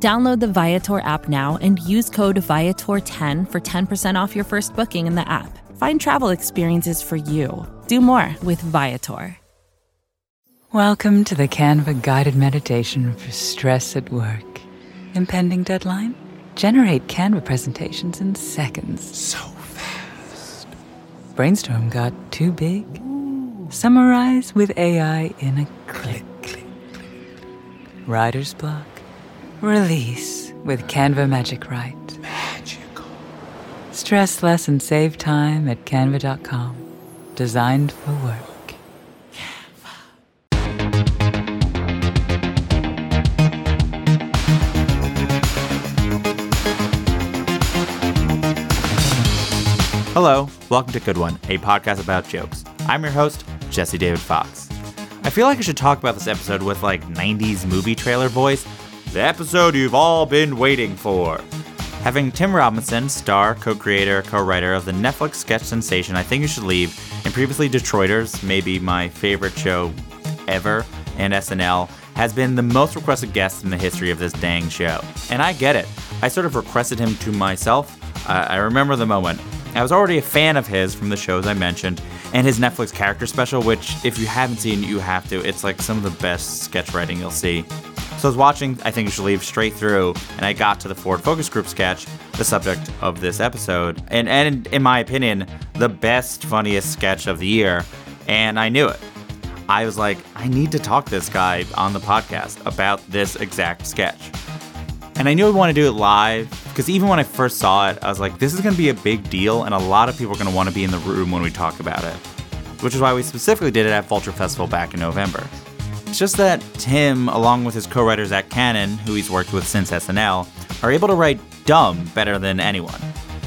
Download the Viator app now and use code Viator10 for 10% off your first booking in the app. Find travel experiences for you. Do more with Viator. Welcome to the Canva guided meditation for stress at work. Impending deadline? Generate Canva presentations in seconds. So fast. Brainstorm got too big? Summarize with AI in a click. Click, click. Writer's block? Release with Canva Magic Write. Magical. Stress less and save time at canva.com. Designed for work. Hello, welcome to Good One, a podcast about jokes. I'm your host, Jesse David Fox. I feel like I should talk about this episode with like 90s movie trailer voice. The episode you've all been waiting for. Having Tim Robinson, star, co creator, co writer of the Netflix sketch sensation I Think You Should Leave, and previously Detroiters, maybe my favorite show ever, and SNL, has been the most requested guest in the history of this dang show. And I get it. I sort of requested him to myself. I remember the moment. I was already a fan of his from the shows I mentioned, and his Netflix character special, which, if you haven't seen, you have to. It's like some of the best sketch writing you'll see. So I was watching I Think You Should Leave straight through, and I got to the Ford Focus Group sketch, the subject of this episode. And, and in my opinion, the best, funniest sketch of the year, and I knew it. I was like, I need to talk to this guy on the podcast about this exact sketch. And I knew I wanted to do it live because even when I first saw it, I was like, this is going to be a big deal, and a lot of people are going to want to be in the room when we talk about it. Which is why we specifically did it at Vulture Festival back in November. It's just that Tim, along with his co writer Zach Kanin, who he's worked with since SNL, are able to write dumb better than anyone.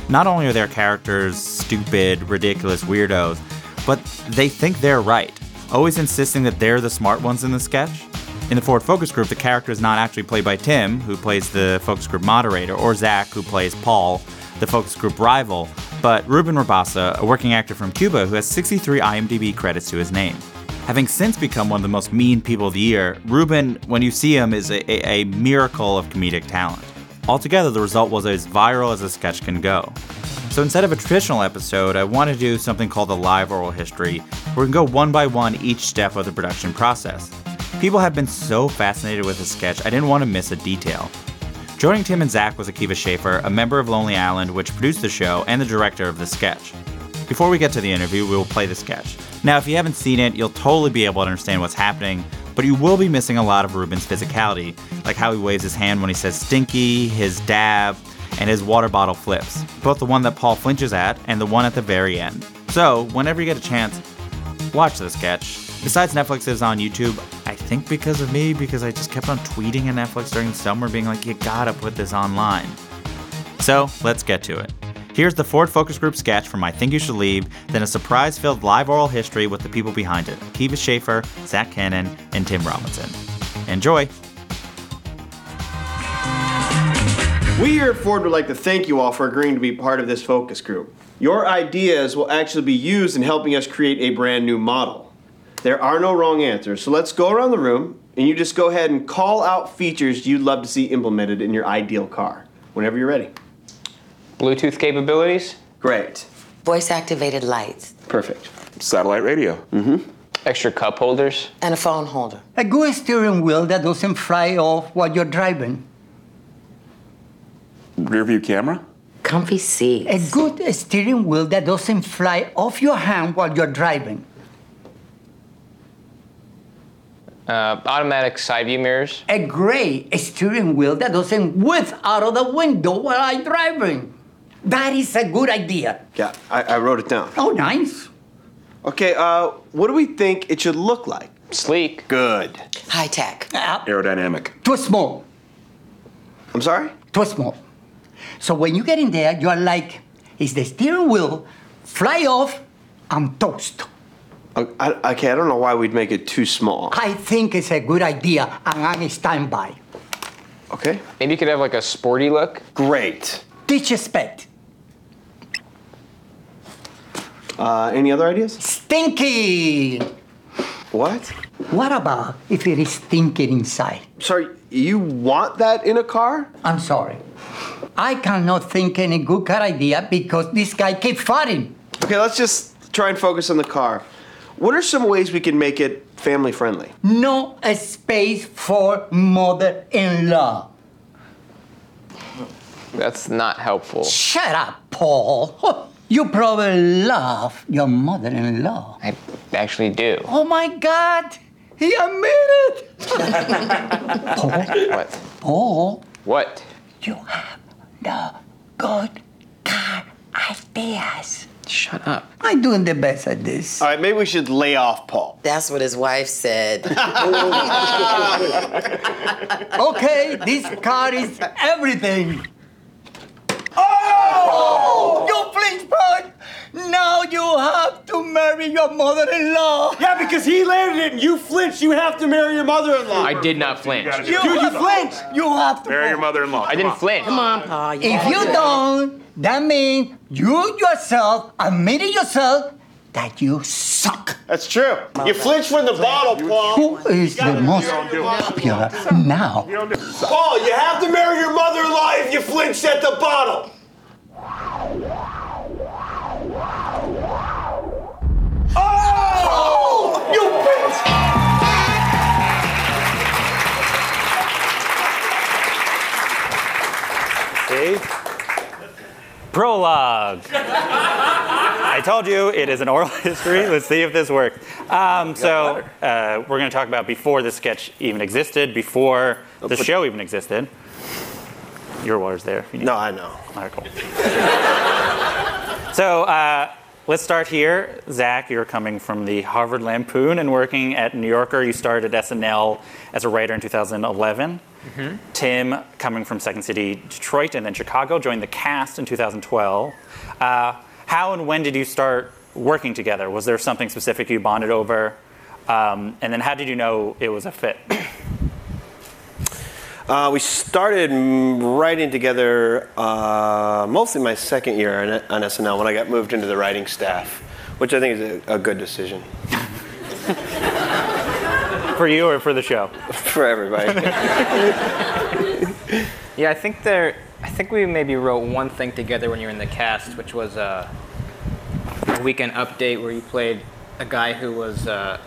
Not only are their characters stupid, ridiculous weirdos, but they think they're right, always insisting that they're the smart ones in the sketch. In the Ford Focus Group, the character is not actually played by Tim, who plays the focus group moderator, or Zach, who plays Paul, the focus group rival, but Ruben Rabasa, a working actor from Cuba who has 63 IMDb credits to his name. Having since become one of the most mean people of the year, Ruben, when you see him, is a, a, a miracle of comedic talent. Altogether, the result was as viral as a sketch can go. So instead of a traditional episode, I want to do something called a live oral history, where we can go one by one each step of the production process. People have been so fascinated with the sketch, I didn't want to miss a detail. Joining Tim and Zach was Akiva Schaffer, a member of Lonely Island, which produced the show, and the director of the sketch. Before we get to the interview, we will play the sketch. Now, if you haven't seen it, you'll totally be able to understand what's happening, but you will be missing a lot of Ruben's physicality, like how he waves his hand when he says stinky, his dab, and his water bottle flips, both the one that Paul flinches at and the one at the very end. So, whenever you get a chance, watch the sketch. Besides, Netflix is on YouTube. Think because of me, because I just kept on tweeting at Netflix during the summer, being like, you gotta put this online. So, let's get to it. Here's the Ford Focus Group sketch from I Think You Should Leave, then a surprise filled live oral history with the people behind it Akiva Schaffer, Zach Kanin, and Tim Robinson. Enjoy! We here at Ford would like to thank you all for agreeing to be part of this focus group. Your ideas will actually be used in helping us create a brand new model. There are no wrong answers, so let's go around the room and you just go ahead and call out features you'd love to see implemented in your ideal car whenever you're ready. Bluetooth capabilities, Great. Voice activated lights Perfect. Satellite radio. Mm hmm. Extra cup holders, and a phone holder. A good steering wheel that doesn't fly off while you're driving. Rear view camera. Comfy seats. A good steering wheel that doesn't fly off your hand while you're driving. Uh, automatic side view mirrors, A gray steering wheel that doesn't whiz out of the window while I'm driving. That is a good idea. Yeah, I, I wrote it down. Oh, nice. Okay, uh, what do we think it should look like? sleek, Good. High tech. Uh, Aerodynamic. too small. I'm sorry? Too small. So when you get in there, you're like is the steering wheel fly off and toast. I, okay, I don't know why we'd make it too small. I think it's a good idea, and I'm standby. Okay. Maybe you could have like a sporty look. Great. Disrespect. Uh, any other ideas? Stinky. What? What about if it is stinking inside? Sorry, you want that in a car? I'm sorry. I cannot think any good car idea because this guy keeps farting. Okay, let's just try and focus on the car. What are some ways we can make it family friendly? No space for mother-in-law. That's not helpful. Shut up, Paul. You probably love your mother-in-law. I actually do. Oh my God, he admitted. Paul, What? Paul, What? you have the good car ideas. Shut up. I'm doing the best at this. All right, maybe we should lay off Paul. That's what his wife said. Okay, this car is everything. Oh! You flinch, bud! Now you have to marry your mother-in-law. Yeah, because he landed it and you flinched. You have to marry your mother-in-law. I did not flinch. You Dude, you have- flinched. You have to. Marry your mother-in-law. I didn't flinch. Come on, Paul. You If you don't, that means you yourself admitted yourself that you suck. That's true. You flinched from the bottle, Paul. Who is the most popular now? Paul, you have to marry your mother-in-law if you flinched at the bottle. Oh! You bitch! See? Prologue. I told you it is an oral history. Let's see if this works. Um, so uh, we're going to talk about before the sketch even existed, before the show even existed. Your water's there. you need No, I know. all right, cool. so uh, let's start here. Zach, you're coming from the Harvard Lampoon and working at New Yorker. You started at SNL as a writer in 2011. Tim, coming from Second City, Detroit, and then Chicago, joined the cast in 2012. Uh, how and when did you start working together? Was there something specific you bonded over? Um, and then how did you know it was a fit? Uh, we started writing together uh, mostly my second year on, on SNL when I got moved into the writing staff, which I think is a, a good decision for you or for the show? for everybody. Yeah, I think there. I think we maybe wrote one thing together when you were in the cast, which was uh, a weekend update where you played a guy who was. Uh,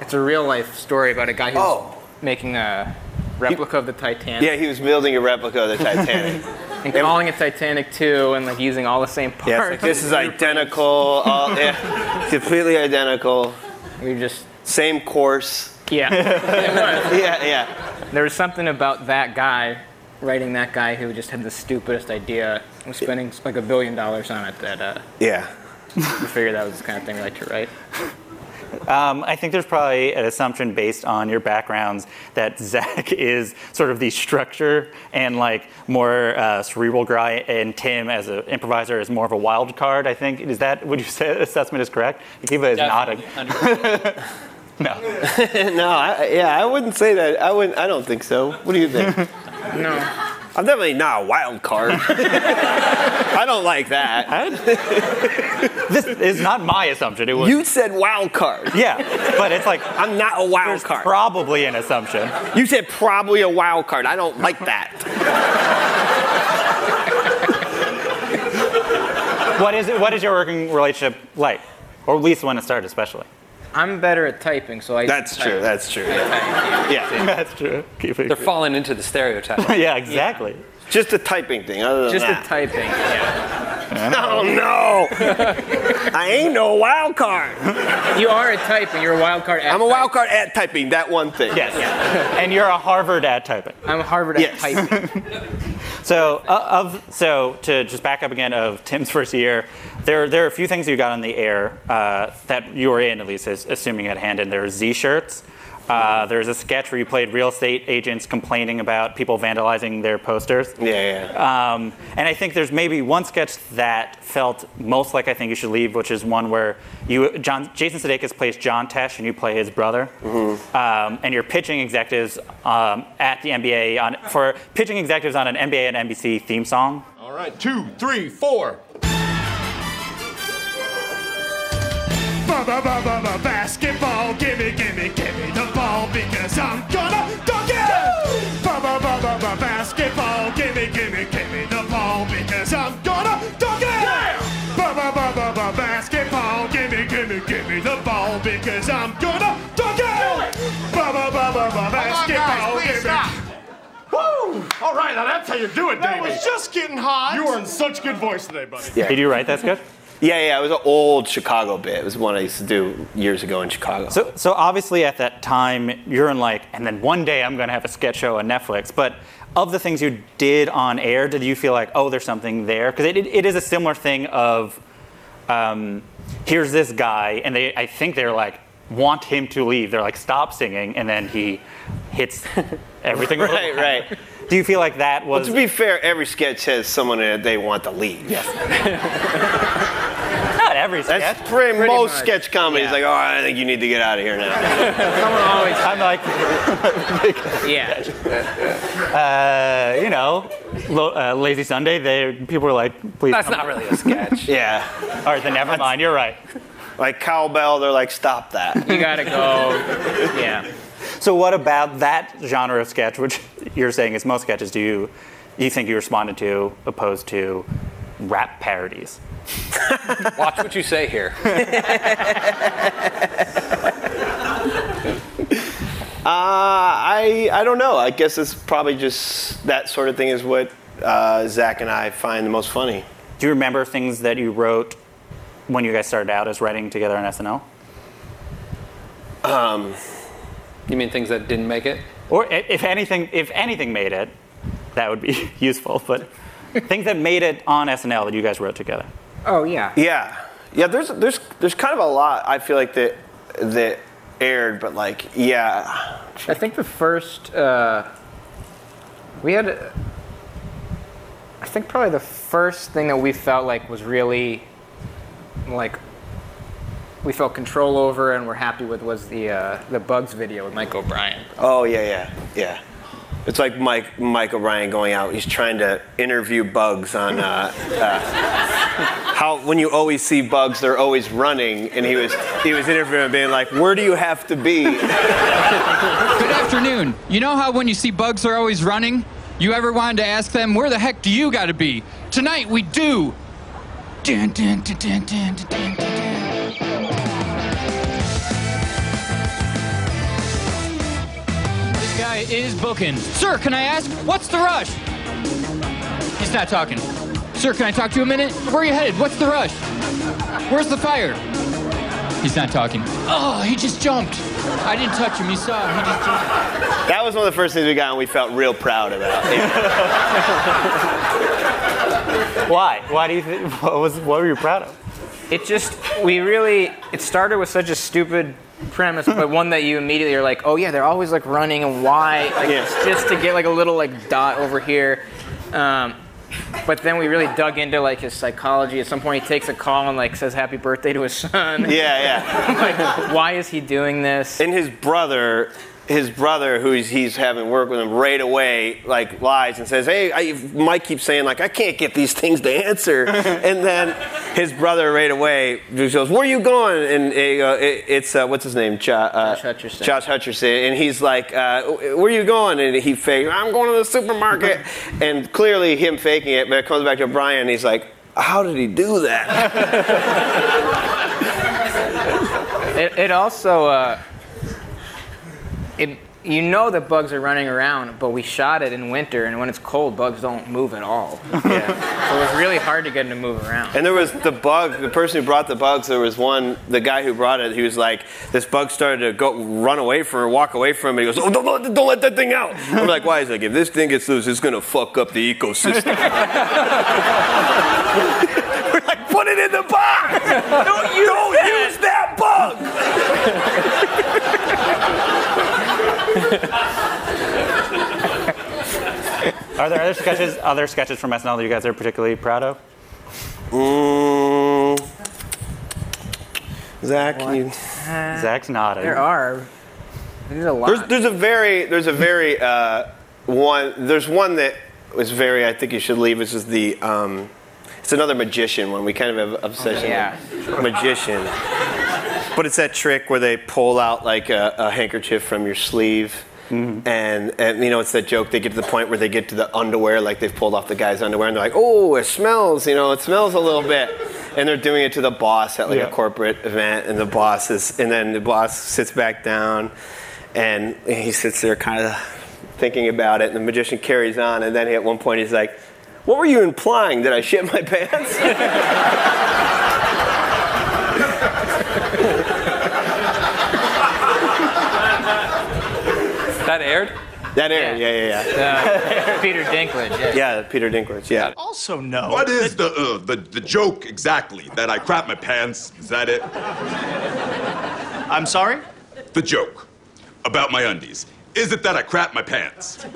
it's a real life story about a guy who's Oh. making a replica of the Titanic yeah, he was building a replica of the Titanic. and calling it Titanic 2 and like using all the same parts. Yeah, it's like, this is identical, all, yeah, completely identical, We just. same course. Yeah. Yeah, yeah. There was something about that guy, writing that guy who just had the stupidest idea, was spending like a billion dollars on it that uh, Yeah. we figured that was the kind of thing we like to write. Um, I think there's probably an assumption based on your backgrounds that Zach is sort of the structure and like more uh, cerebral guy, and Tim as an improviser is more of a wild card. I think is that would you say assessment is correct? Akiva is nodding. No. no, I, yeah, I wouldn't say that. I wouldn't. I don't think so. What do you think? No. I'm definitely not a wild card. I don't like that. This is not my assumption. It was You said wild card. yeah, but it's like I'm not a wild card. probably an assumption. you said probably a wild card. I don't like that. What is it? What is your working relationship like, or at least when it started, especially? I'm better at typing, so I. That's type. true. That's true. Yeah. That's true. Keep it- They're falling into the stereotype. yeah, exactly. Just a typing thing. Other than Just the typing. Yeah. Oh no! I ain't no wild card. You are a typing. You're a wild card. At I'm a wild card at typing. That one thing. Yes. and you're a Harvard at typing. I'm a Harvard Yes. at typing. So uh, of so to just back up again of Tim's first year, there there are a few things you got on the air uh, that you were in at least, as, assuming at hand, and there are Z shirts. Uh, there's a sketch where you played real estate agents complaining about people vandalizing their posters. Yeah, yeah. Um, and I think there's maybe one sketch that felt most like I think you should leave, which is one where you, John, Jason Sudeikis plays John Tesh, and you play his brother. Um, and you're pitching executives um, at the NBA on for pitching executives on an NBA and NBC theme song. All right, two, three, four. Basketball, gimme, gimme, gimme the ball because I'm gonna dunk it. Basketball, gimme, gimme, gimme the ball because I'm gonna dunk it. Basketball, gimme, gimme, gimme the ball because I'm gonna dunk it. Basketball, gimme. Woo! All right, now that's how you do it, That Davey. was just getting hot. You are in such good voice today, buddy. Yeah. Did you write that sketch? Yeah, yeah. It was an old Chicago bit. It was one I used to do years ago in Chicago. So, so obviously at that time you're in like, and then one day I'm going to have a sketch show on Netflix. But of the things you did on air, did you feel like, oh, there's something there? Because it, it, it is a similar thing of, um, here's this guy, and they, I think they're like, want him to leave. They're like, stop singing, and then he hits everything. right, right. Do you feel like that Well, was? to be fair, every sketch has someone in it they want to leave. Yes. Not every sketch. That's pretty, Pretty most much. sketch comedies. Yeah. Like, oh, I think you need to get out of here now. Someone always. I'm like, Yeah. uh, you know, lo- uh, Lazy Sunday. They people were like, please. That's come not on. really a sketch. yeah. All right, then never mind. You're right. Like cowbell, they're like, stop that. You gotta go. Yeah. So what about that genre of sketch, which you're saying is most sketches? Do you you think you responded to opposed to rap parodies? Watch what you say here. Uh, I I don't know. I guess it's probably just that sort of thing is what uh, Zach and I find the most funny. Do you remember things that you wrote when you guys started out as writing together on SNL? Um, You mean things that didn't make it? Or if anything, if anything made it, that would be useful. But things that made it on SNL that you guys wrote together. Oh yeah. yeah, yeah. There's there's there's kind of a lot. I feel like that that aired, but like yeah, I think the first uh, we had. uh, I think probably the first thing that we felt like was really like we felt control over and we're happy with was the uh, the Bugs video with Mike O'Brien. Oh yeah, yeah, yeah. It's like Mike Mike O'Brien going out. He's trying to interview bugs on uh, uh, how when you always see bugs, they're always running. And he was he was interviewing, being like, "Where do you have to be?" Good afternoon. You know how when you see bugs they're always running? You ever wanted to ask them, where the heck do you gotta be? Tonight we do. Dun, dun, dun, dun, dun, dun, dun, dun. Guy is booking. Sir, can I ask, what's the rush? He's not talking. Sir, can I talk to you a minute? Where are you headed? What's the rush? Where's the fire? He's not talking. Oh, he just jumped. I didn't touch him. You saw him. He just jumped. That was one of the first things we got, and we felt real proud about. Why? Why do you think? What was? What were you proud of? It just we really it started with such a stupid premise, but one that you immediately are like, oh yeah, they're always like running and why? Like Yeah. just to get like a little like dot over here. Um, but then we really dug into like his psychology. At some point, he takes a call and like says happy birthday to his son. Yeah, yeah. like, why is he doing this? And his brother, his brother, who he's, having work with him right away, like lies and says, "Hey, I, Mike keeps saying like I can't get these things to answer," and then his brother right away just goes, "Where are you going?" And uh, it, it's uh, what's his name, jo- uh, Josh Hutcherson. Josh Hutcherson, and he's like, uh, "Where are you going?" And he fakes, "I'm going to the supermarket," and clearly him faking it, but it comes back to Brian, and he's like. How did he do that? It, it also, uh, it, you know that bugs are running around, but we shot it in winter, and when it's cold, bugs don't move at all. Yeah. so it was really hard to get them to move around. And there was the bug, the person who brought the bugs, there was one, the guy who brought it, he was like, this bug started to go run away from her, walk away from him, and he goes, oh, don't, let- don't let that thing out. I'm like, why? He's like, if this thing gets loose, it's gonna fuck up the ecosystem. We're like, put it in the box! Don't use, don't use that bug! are there other sketches, other sketches from SNL that you guys are particularly proud of? Mm. Zach, you, Zach's nodding. There are. There's a lot. There's, there's a very, there's a very uh, one. There's one that was very. I think you should leave. This is the. Um, it's another magician one. We kind of have obsession. yeah. with magician. But it's that trick where they pull out like a, a handkerchief from your sleeve. Mm-hmm. And, and you know it's that joke they get to the point where they get to the underwear like they've pulled off the guy's underwear and they're like oh it smells you know it smells a little bit and they're doing it to the boss at like Yeah. a corporate event and the boss is and then the boss sits back down and he sits there kind of thinking about it and the magician carries on and then at one point he's like what were you implying that i shit my pants That aired? that aired yeah yeah yeah Uh, Peter Dinklage. Yeah. yeah peter dinklage yeah Also, no. What is the, uh, the the joke exactly? That I crap my pants? Is that it? I'm sorry? The joke about my undies. Is it that I crap my pants?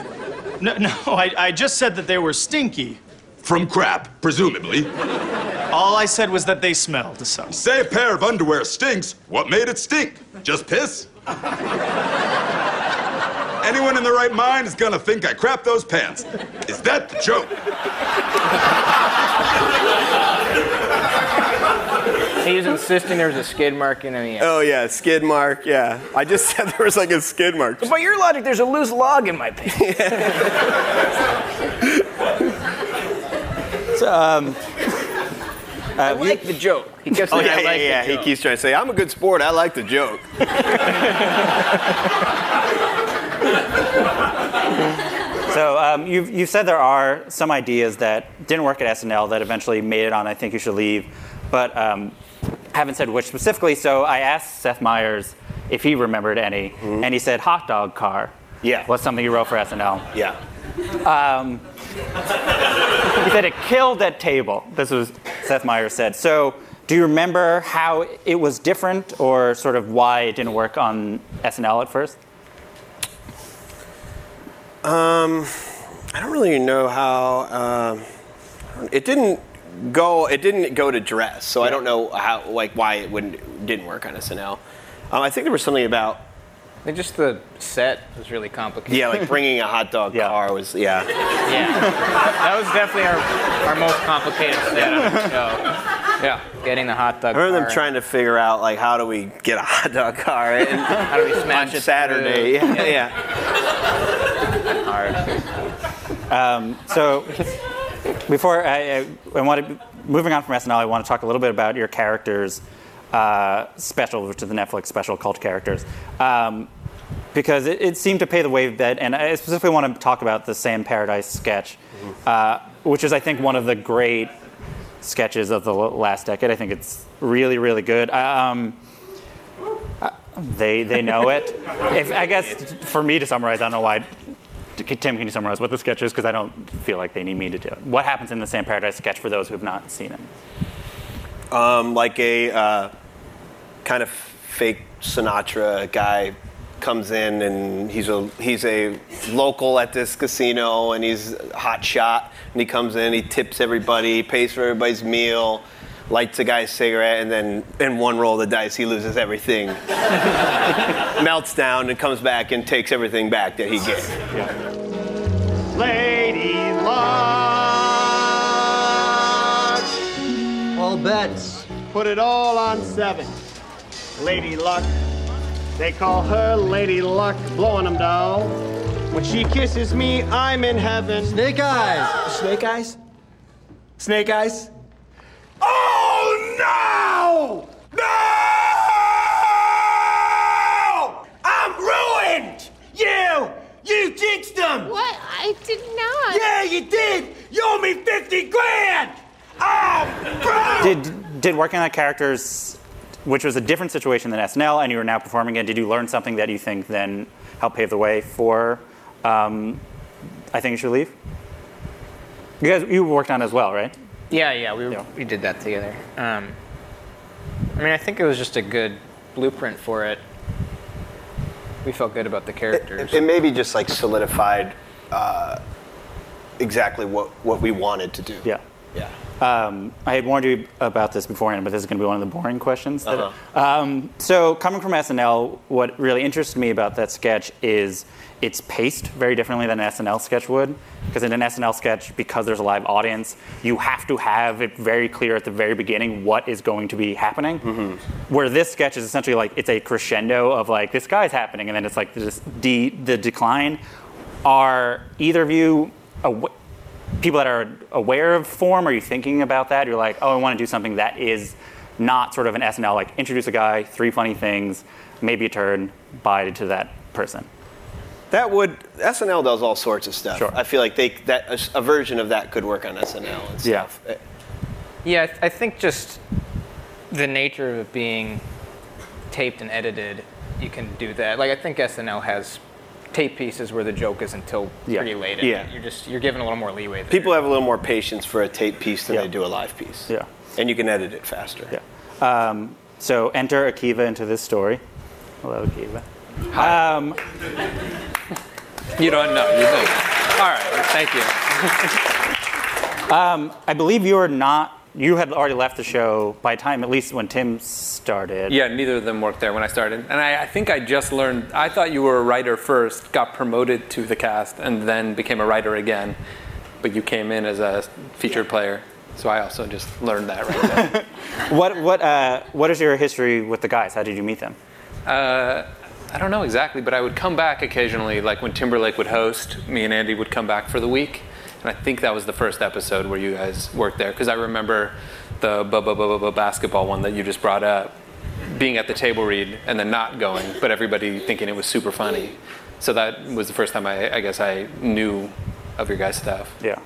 No, no I, I just said that they were stinky. From crap, presumably. All I said was that they smelled. So. Say a pair of underwear stinks. What made it stink? Just piss? Anyone in their right mind is gonna think I crap those pants. Is that the joke? He was insisting there was a skid mark in the. oh yeah skid mark yeah i just said there was like a skid mark By your logic, there's a loose log in my pants. So, um, I like the joke. He kept Oh yeah, I yeah, like yeah. the He joke. keeps trying to say, "I'm a good sport. I like the joke." So um, you've, you've said there are some ideas that didn't work at SNL that eventually made it on I Think You Should Leave, but um, haven't said which specifically. So I asked Seth Meyers if he remembered any, and he said hot dog car Mm-hmm. Yeah. was something he wrote for SNL. Yeah. Um, he said it killed that table. This was Seth Meyers said. So do you remember how it was different or sort of why it didn't work on SNL at first? Um, I don't really know how. Um, it didn't go. It didn't go to dress, so I don't know how, like, why it wouldn't didn't work on SNL. Um, I think there was something about. I think just the set was really complicated. Yeah, like bringing a hot dog car was yeah. Yeah. That was definitely our, our most complicated set on the show. Yeah. Getting the hot dog. I remember them trying to figure out like how do we get a hot dog car and How do we smash on Saturday? through? Yeah, yeah. Hard. Um, so before I, I, I want to, moving on from SNL, I want to talk a little bit about your characters uh, special, which is the Netflix special cult Characters. Um, because it, it seemed to pay the way that, and I specifically want to talk about the Sam Paradise sketch, uh, which is, I think, one of the great sketches of the last decade. I think it's really, really good. Um, they they know it. If, I guess for me to summarize, I don't know why. Tim, can you summarize what the sketch is? Because I don't feel like they need me to do it. What happens in the Sam Paradise sketch for those who have not seen it? um, like a uh, kind of fake Sinatra guy comes in and he's a he's a local at this casino and he's hot shot and he comes in he tips everybody pays for everybody's meal lights a guy's cigarette and then in one roll of the dice he loses everything melts down and comes back and takes everything back that he gave Yeah. Lady Luck. All bets. Put it all on seven. Lady Luck. They call her Lady Luck, blowing them down. When she kisses me, I'm in heaven. Snake eyes. Snake eyes? Snake eyes? Oh no! No! I'm ruined! You! You jinxed them! What? I did not. Yeah, you did! You owe me 50 grand! Oh, bro! Did did working on characters, which was a different situation than SNL, and you were now performing it, did you learn something that you think then helped pave the way for um, I Think You Should Leave? You guys, you worked on it as well, right? Yeah, yeah, we, we did that together. Um, I mean, I think it was just a good blueprint for it. We felt good about the characters. it maybe just like solidified uh, exactly what, what we wanted to do. Yeah. Yeah. Um, I had warned you about this beforehand, but this is going to be one of the boring questions. that- Uh-huh. um, so, coming from SNL, what really interested me about that sketch is it's paced very differently than an SNL sketch would. Because in an SNL sketch, because there's a live audience, you have to have it very clear at the very beginning what is going to be happening. Where this sketch is essentially like it's a crescendo of like this guy's happening, and then it's like this de- the decline. Are either of you aw- people that are aware of form? Are you thinking about that? You're like, oh, I want to do something that is not sort of an SNL, like introduce a guy, three funny things, maybe a turn, bye to that person. That would SNL does all sorts of stuff. Sure. I feel like they that a, a version of that could work on SNL and Yeah. stuff. Yeah, I, th- I think just the nature of it being taped and edited, you can do that. Like I think SNL has tape pieces where the joke is until Yeah. pretty late. Yeah. You're just you're given a little more leeway. There. People have a little more patience for a tape piece than they do a live piece. Yeah. And you can edit it faster. Yeah. Um, so enter Akiva into this story. Hello, Akiva. Um, You don't know. You don't. All right. Thank you. um, I believe you are not. You had already left the show by time, at least when Tim started. Yeah, neither of them worked there when I started. And I, I think I just learned, I thought you were a writer first, got promoted to the cast, and then became a writer again. But you came in as a featured player. So I also just learned that right there. What what uh, what is your history with the guys? How did you meet them? Uh, I don't know exactly, but I would come back occasionally. Like when Timberlake would host, me and Andy would come back for the week. And I think that was the first episode where you guys worked there. Because I remember the basketball one that you just brought up, being at the table read and then not going, but everybody thinking it was super funny. So that was the first time I, I guess I knew of your guys' stuff. Yeah.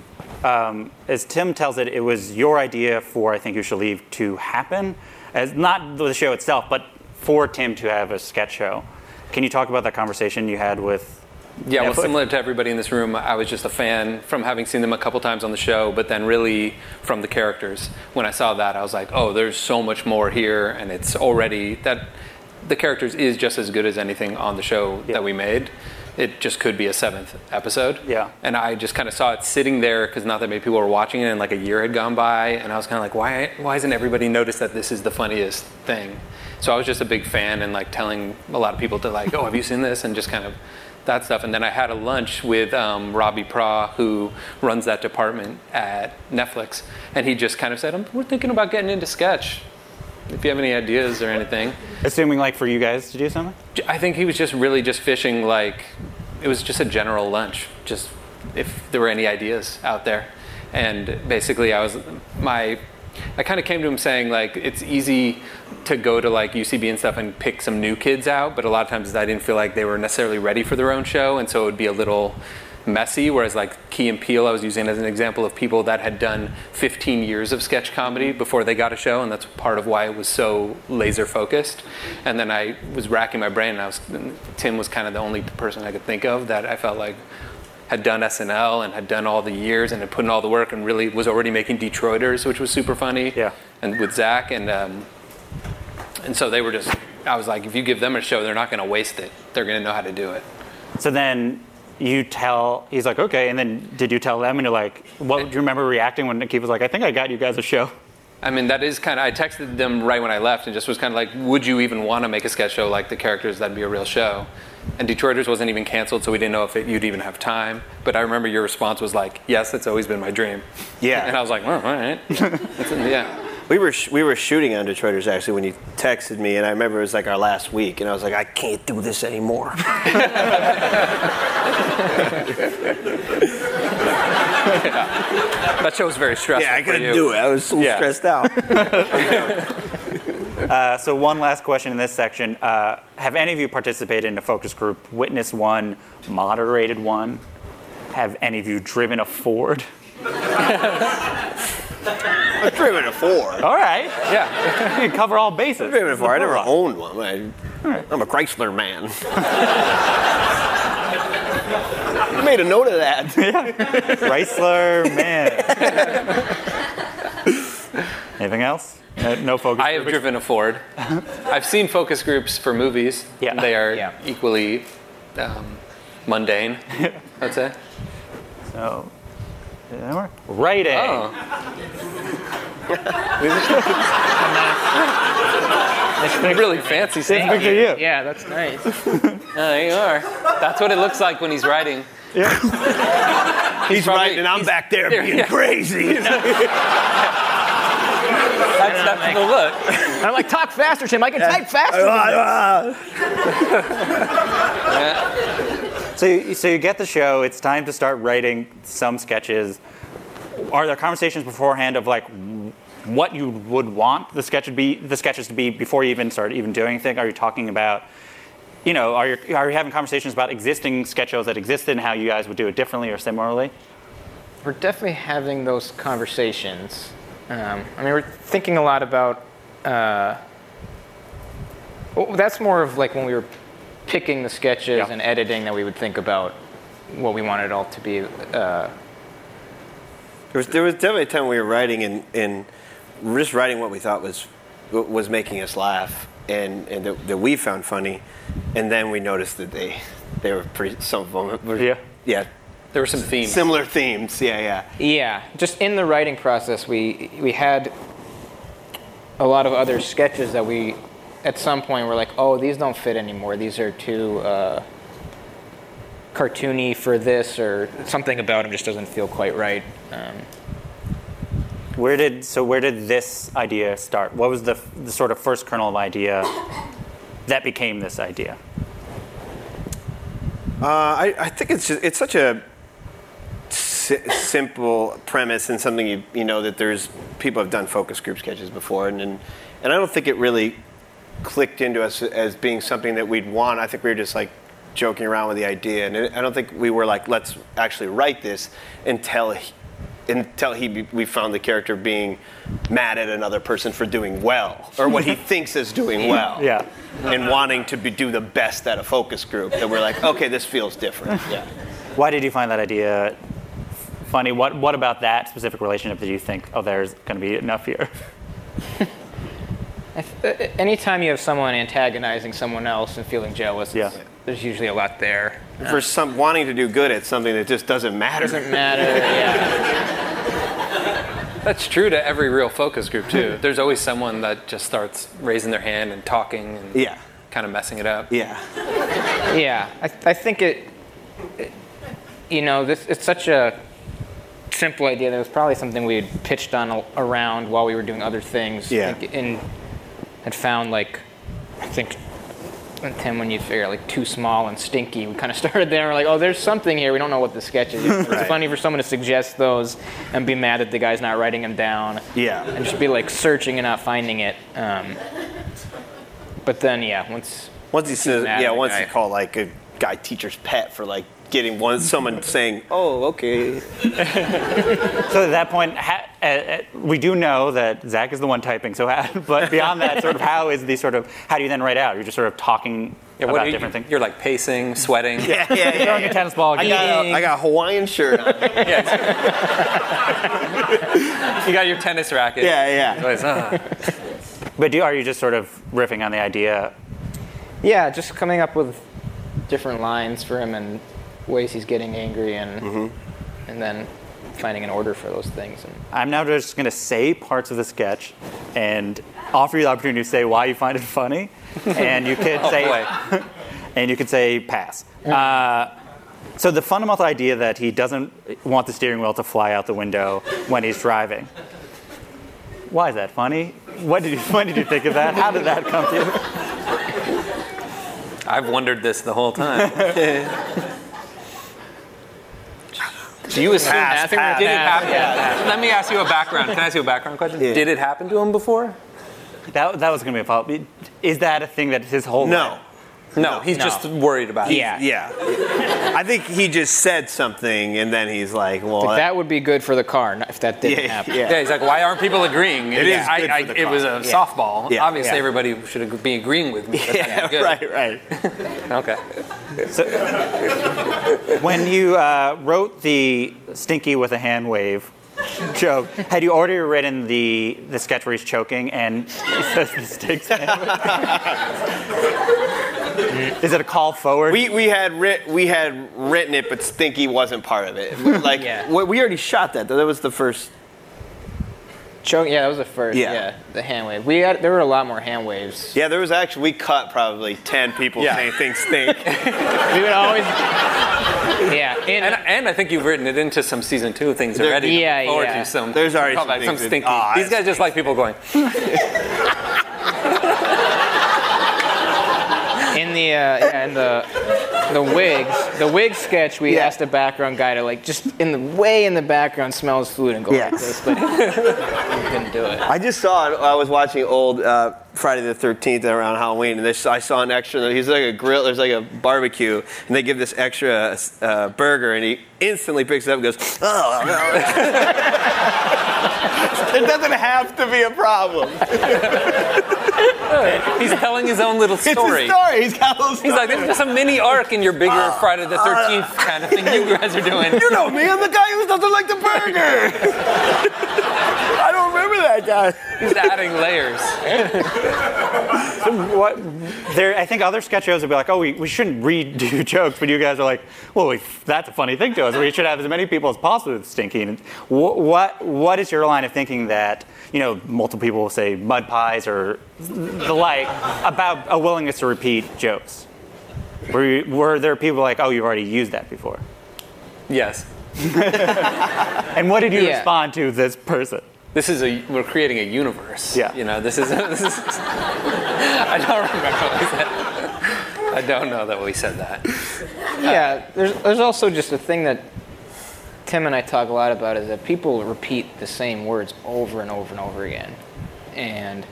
Um, as Tim tells it, it was your idea for I think you should leave to happen, as not the show itself, but for Tim to have a sketch show. Can you talk about that conversation you had with? Yeah, well, similar to everybody in this room, I was just a fan from having seen them a couple times on the show, but then really from the characters. When I saw that, I was like, oh, there's so much more here, and it's already that the characters is just as good as anything on the show that we made. It just could be a seventh episode. Yeah. And I just kind of saw it sitting there because not that many people were watching it, and like a year had gone by, and I was kind of like, why, why hasn't everybody noticed that this is the funniest thing? So I was just a big fan and like telling a lot of people to like, oh, have you seen this? And just kind of that stuff. And then I had a lunch with um, Robbie Praw, who runs that department at Netflix, and he just kind of said, "We're thinking about getting into sketch. If you have any ideas or anything." Assuming like for you guys to do something. I think he was just really just fishing like it was just a general lunch, just if there were any ideas out there. And basically, I was my I kind of came to him saying like it's easy to go to like UCB and stuff and pick some new kids out, but a lot of times I didn't feel like they were necessarily ready for their own show, and so it would be a little messy. Whereas like Key and Peele, I was using as an example of people that had done 15 years of sketch comedy before they got a show, and that's part of why it was so laser focused. And then I was racking my brain, and I was Tim was kind of the only person I could think of that I felt like had done SNL and had done all the years and had put in all the work and really was already making Detroiters, which was super funny. Yeah. And with Zach and um, and so they were just. I was like, if you give them a show, they're not going to waste it. They're going to know how to do it. So then you tell. He's like, okay. And then did you tell them? And you're like, what? Do you remember reacting when Akiva was like, I think I got you guys a show. I mean, that is kind of. I texted them right when I left and just was kind of like, would you even want to make a sketch show like the characters? That'd be a real show. And Detroiters wasn't even canceled, so we didn't know if it, you'd even have time. But I remember your response was like, yes, it's always been my dream. Yeah. And I was like, well, all right. Yeah. We were sh- we were shooting on Detroiters actually when you texted me, and I remember it was like our last week, and I was like, I can't do this anymore. yeah. That show was very stressful. Yeah, I couldn't do it. I was so Yeah. stressed out. Uh, so one last question in this section: uh, Have any of you participated in a focus group, witnessed one, moderated one? Have any of you driven a Ford? I've driven a Ford. All right. Yeah. you cover all bases. I've driven a Ford. I never owned one. I, I'm a Chrysler man. I made a note of that. Chrysler man. Anything else? No, no focus. I have driven a Ford. I've seen focus groups for movies. Yeah. They are Yeah. equally um, mundane, I'd say. So, Did that work? Writing. It's really fancy It's a stuff. picture of you. Yeah, that's nice. there you are. That's what it looks like when he's writing. Yeah. He's writing, and I'm back there being yeah. crazy. That's, that's the look. I'm like, talk faster, Tim. I can type faster. than this." So you, so you get the show. It's time to start writing some sketches. Are there conversations beforehand of like what you would want the sketch to be, the sketches to be before you even start even doing anything? Are you talking about, you know, are you are you having conversations about existing sketch shows that existed and how you guys would do it differently or similarly? We're definitely having those conversations. Um, I mean, we're thinking a lot about. Uh, well, that's more of like when we were picking the sketches Yeah. and editing that we would think about what we wanted it all to be. Uh, There was, there was definitely a time we were writing and, and just writing what we thought was was making us laugh and, and that, that we found funny, and then we noticed that they they were pretty some of them were Yeah. yeah There were some themes. similar themes yeah yeah Yeah, just in the writing process, we we had a lot of other sketches that we, at some point, were like, oh, these don't fit anymore. These are too uh, cartoony for this, or something about them just doesn't feel quite right. Um, Where did so where did this idea start? What was the, the sort of first kernel of idea that became this idea? Uh, I, I think it's just, it's such a si- simple premise and something you you know that there's people have done focus group sketches before and and, and I don't think it really clicked into us as being something that we'd want. I think we were just like joking around with the idea, and I don't think we were like let's actually write this until. He, until he, we found the character being mad at another person for doing well, or what he thinks is doing well Yeah. and wanting to be, do the best at a focus group that we're like, okay, this feels different. Yeah. Why did you find that idea funny? What what about that specific relationship did you think? Oh, there's going to be enough here. I uh, anytime you have someone antagonizing someone else and feeling jealous, Yeah. there's usually a lot there. For some wanting to do good at something that just doesn't matter. Doesn't matter. Yeah. That's true to every real focus group too. There's always someone that just starts raising their hand and talking and Yeah. kind of messing it up. Yeah. Yeah, I, I think it, it- You know, this it's such a simple idea that was probably something we had pitched on a, around while we were doing other things. Yeah. Like, and had found like, I think. And Tim, when you figure like too small and stinky, we kind of started there. We're like, oh, there's something here. We don't know what the sketch is. It's Right. funny for someone to suggest those and be mad that the guy's not writing them down. Yeah. And just be like searching and not finding it. Um, but then, yeah, once Once he says, yeah, once guy. he called like a guy teacher's pet for like getting one someone saying, oh, okay. So at that point, ha, uh, uh, we do know that Zach is the one typing. So, ha, but beyond that, sort of, how is the sort of how do you then write out? You're just sort of talking Yeah, what about you, different things. You're like pacing, sweating. Yeah, yeah, yeah. Throwing a tennis ball. Game. I got, a, I got a Hawaiian shirt on. You got your tennis racket. Yeah, yeah. Always, uh, But do, are you just sort of riffing on the idea? Yeah, just coming up with different lines for him and ways he's getting angry, and and then finding an order for those things. And I'm now just going to say parts of the sketch and offer you the opportunity to say why you find it funny, and you could Oh, say boy. and you could say pass. Uh, so the fundamental idea that he doesn't want the steering wheel to fly out the window when he's driving. Why is that funny? What did you, when did you think of that? How did that come to you? I've wondered this the whole time. Do you assume Pass, nothing? pass. Did it happen? Let me ask you a background. Can I ask you a background question? Did it happen to him before? That, that was going to be a follow-up. Is that a thing that his whole No. No, he's No. just worried about it. Yeah. Yeah. I think he just said something and then he's like, well, Like, that would be good for the car if that didn't yeah, happen. yeah. Yeah, he's like, why aren't people agreeing? It yeah, is I, good I, for the it was a cause. Yeah. softball. Yeah. Obviously, Yeah. everybody should ag- be agreeing with me. that's Yeah, not good. right, right. Okay. When you uh, wrote the stinky with a hand wave joke, had you already written the, the sketch where he's choking and he says the stinks hand wave? Is it a call forward? We we had writ, we had written it, but Stinky wasn't part of it. Like we, we already shot that. though. That was the first. Choke, yeah, that was the first. Yeah. Yeah, the hand wave. We had there were a lot more hand waves. Yeah, there was actually we cut probably ten people Yeah. saying things stink. we would always. Yeah, and, and I think you've written it into some season two things There- already. to yeah, look yeah. To some, There's already some callback, some things that- stinky. These guys just like people going. in the uh, yeah, in the the wigs, the wig sketch, we asked the background guy to like just in the way in the background smell his food and go like this, but he couldn't do it. I just saw it. I was watching old uh, Friday the 13th around Halloween, and this, I saw an extra. He's like a grill. There's like a barbecue, and they give this extra uh, burger, and he instantly picks it up and goes, "Oh, no." it doesn't have to be a problem." He's telling his own little It's a story. story. He's got a little He's like, there's just a mini arc in your bigger Friday the 13th kind of thing you guys are doing. You know me. I'm the guy who doesn't like the burger. I don't that. He's adding layers. So what? There, I think other sketch shows would be like, oh, we, we shouldn't redo jokes, but you guys are like, well, we, that's a funny thing to us. We should have as many people as possible with Stinky. And wh- what what is your line of thinking that you know multiple people will say mud pies or the like about a willingness to repeat jokes? Were you, were there people like, oh, you've already used that before? Yes. and what did you Yeah. respond to this person? This is a we're creating a universe. Yeah. You know, this is this is. I don't remember what we said. I don't know that we said that. Yeah, there's there's also just a thing that Tim and I talk a lot about is that people repeat the same words over and over and over again, and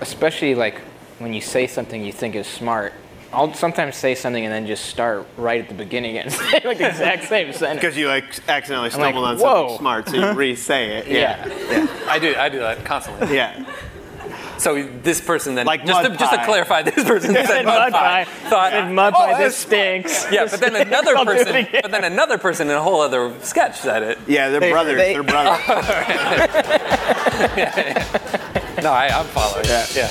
especially like when you say something you think is smart. I'll sometimes say something and then just start right at the beginning and say like the exact same sentence. Because you like accidentally I'm like, stumbled on "Whoa." something smart, so you re-say it. Yeah. I do. I do that constantly. Yeah. So this person then, Like just, to, just to clarify, this person Said said mud mud pie. pie. Thought Said mud "Oh, pie, that's- this stinks. Yeah, but then another I'll do it person, again. but then another person in a whole other sketch said it. Yeah, they're brothers. they- they're brothers. No, I, I'm following. Yeah. yeah.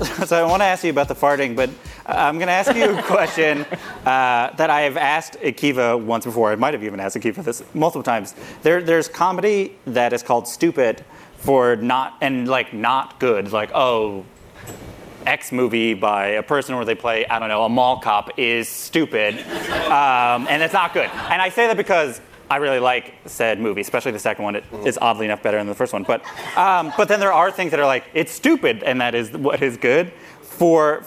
so I want to ask you about the farting, but uh, I'm going to ask you a question uh, that I have asked Akiva once before. I might have even asked Akiva this multiple times. There, there's comedy that is called stupid for not and like not good. Like oh, X movie by a person where they play I don't know a mall cop is stupid, um, and it's not good. And I say that because. I really like said movie, especially the second one. It is oddly enough better than the first one. But, um, but then there are things that are like, it's stupid, and that is what is good. For,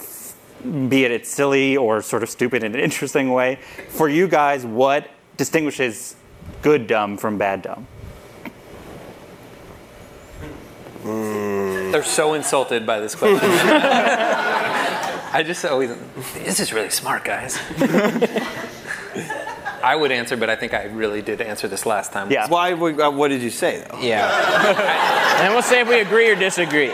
be it it's silly or sort of stupid in an interesting way. For you guys, what distinguishes good dumb from bad dumb? They're so insulted by this question. I just always, this is really smart, guys. I would answer, but I think I really did answer this last time. Yeah. Why? would- uh, What did you say though? Yeah. and we'll say if we agree or disagree.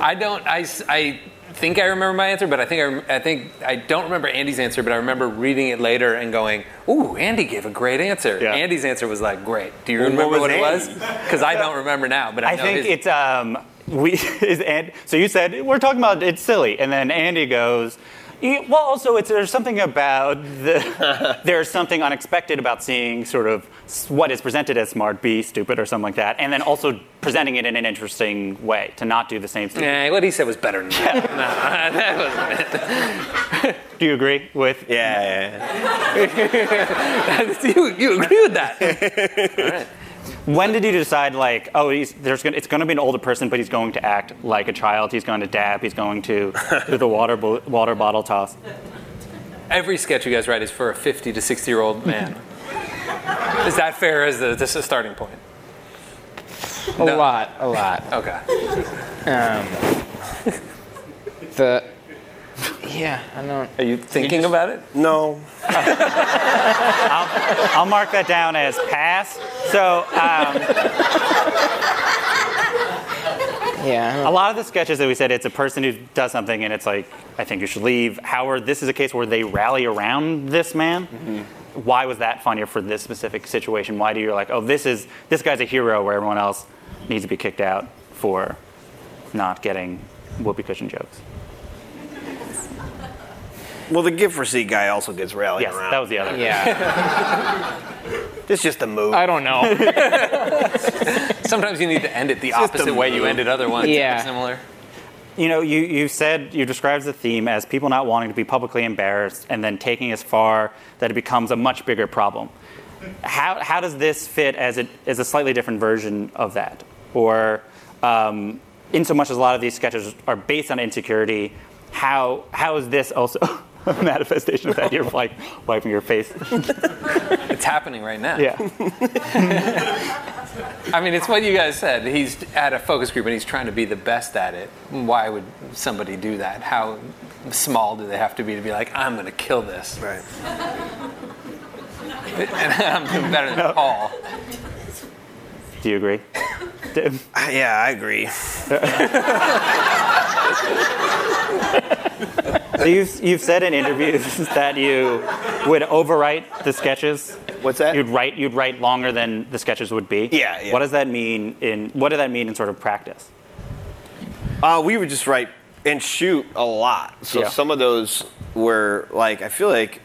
I don't. I, I think I remember my answer, but I think I, I think I don't remember Andy's answer. But I remember reading it later and going, "Ooh, Andy gave a great answer." Yeah. Andy's answer was like, "Great." Do you Well, what remember was what, it was? Because I don't remember now. But I, I know think his- it's um we is and so you said we're talking about it's silly, and then Andy goes. "Yeah, Well, also, it's, there's something about the, there's something unexpected about seeing sort of what is presented as smart be stupid or something like that, and then also presenting it in an interesting way to not do the same thing. Yeah, what he said was better than that. no, that wasn't it. Do you agree with? Yeah, you, you agree with that? When did you decide, like, oh, he's, there's gonna, it's going to be an older person, but he's going to act like a child. He's going to dab. He's going to do the water bo- water bottle toss. Every sketch you guys write is for a 50 to 60 year old man. Is that fair as the, this is a starting point? A lot, a lot. Okay. Um, the yeah, I don't. Are you thinking about it? No. I'll, I'll mark that down as pass. So, um, yeah. A lot of the sketches that we said, it's a person who does something and it's like, I think you should leave. Howard, this is a case where they rally around this man. Why was that funnier for this specific situation? Why do you like, oh, this is this guy's a hero where everyone else needs to be kicked out for not getting whoopee cushion jokes? Well, the gift receipt guy also gets rallied Yes, around. that was the other. Yeah. It's just a move. I don't know. Sometimes you need to end it the It's just opposite way you move. ended other ones. Yeah. Similar. You know, you, you said you described the theme as people not wanting to be publicly embarrassed and then taking as far that it becomes a much bigger problem. How, how does this fit as, it, as a slightly different version of that? Or, um, in so much as a lot of these sketches are based on insecurity, how, how is this also a manifestation of that? You're like wiping your face. It's happening right now. Yeah. I mean, it's what you guys said. He's at a focus group and he's trying to be the best at it. Why would somebody do that? How small do they have to be to be like, I'm going to kill this? Right. and I'm doing better than Paul. Do you agree? yeah, I agree. So you've, you've said in interviews that you would overwrite the sketches. What's that? You'd write you'd write longer than the sketches would be. Yeah, yeah. What does that mean in what did that mean in sort of practice? Uh, we would just write and shoot a lot. So Yeah. some of those were like I feel like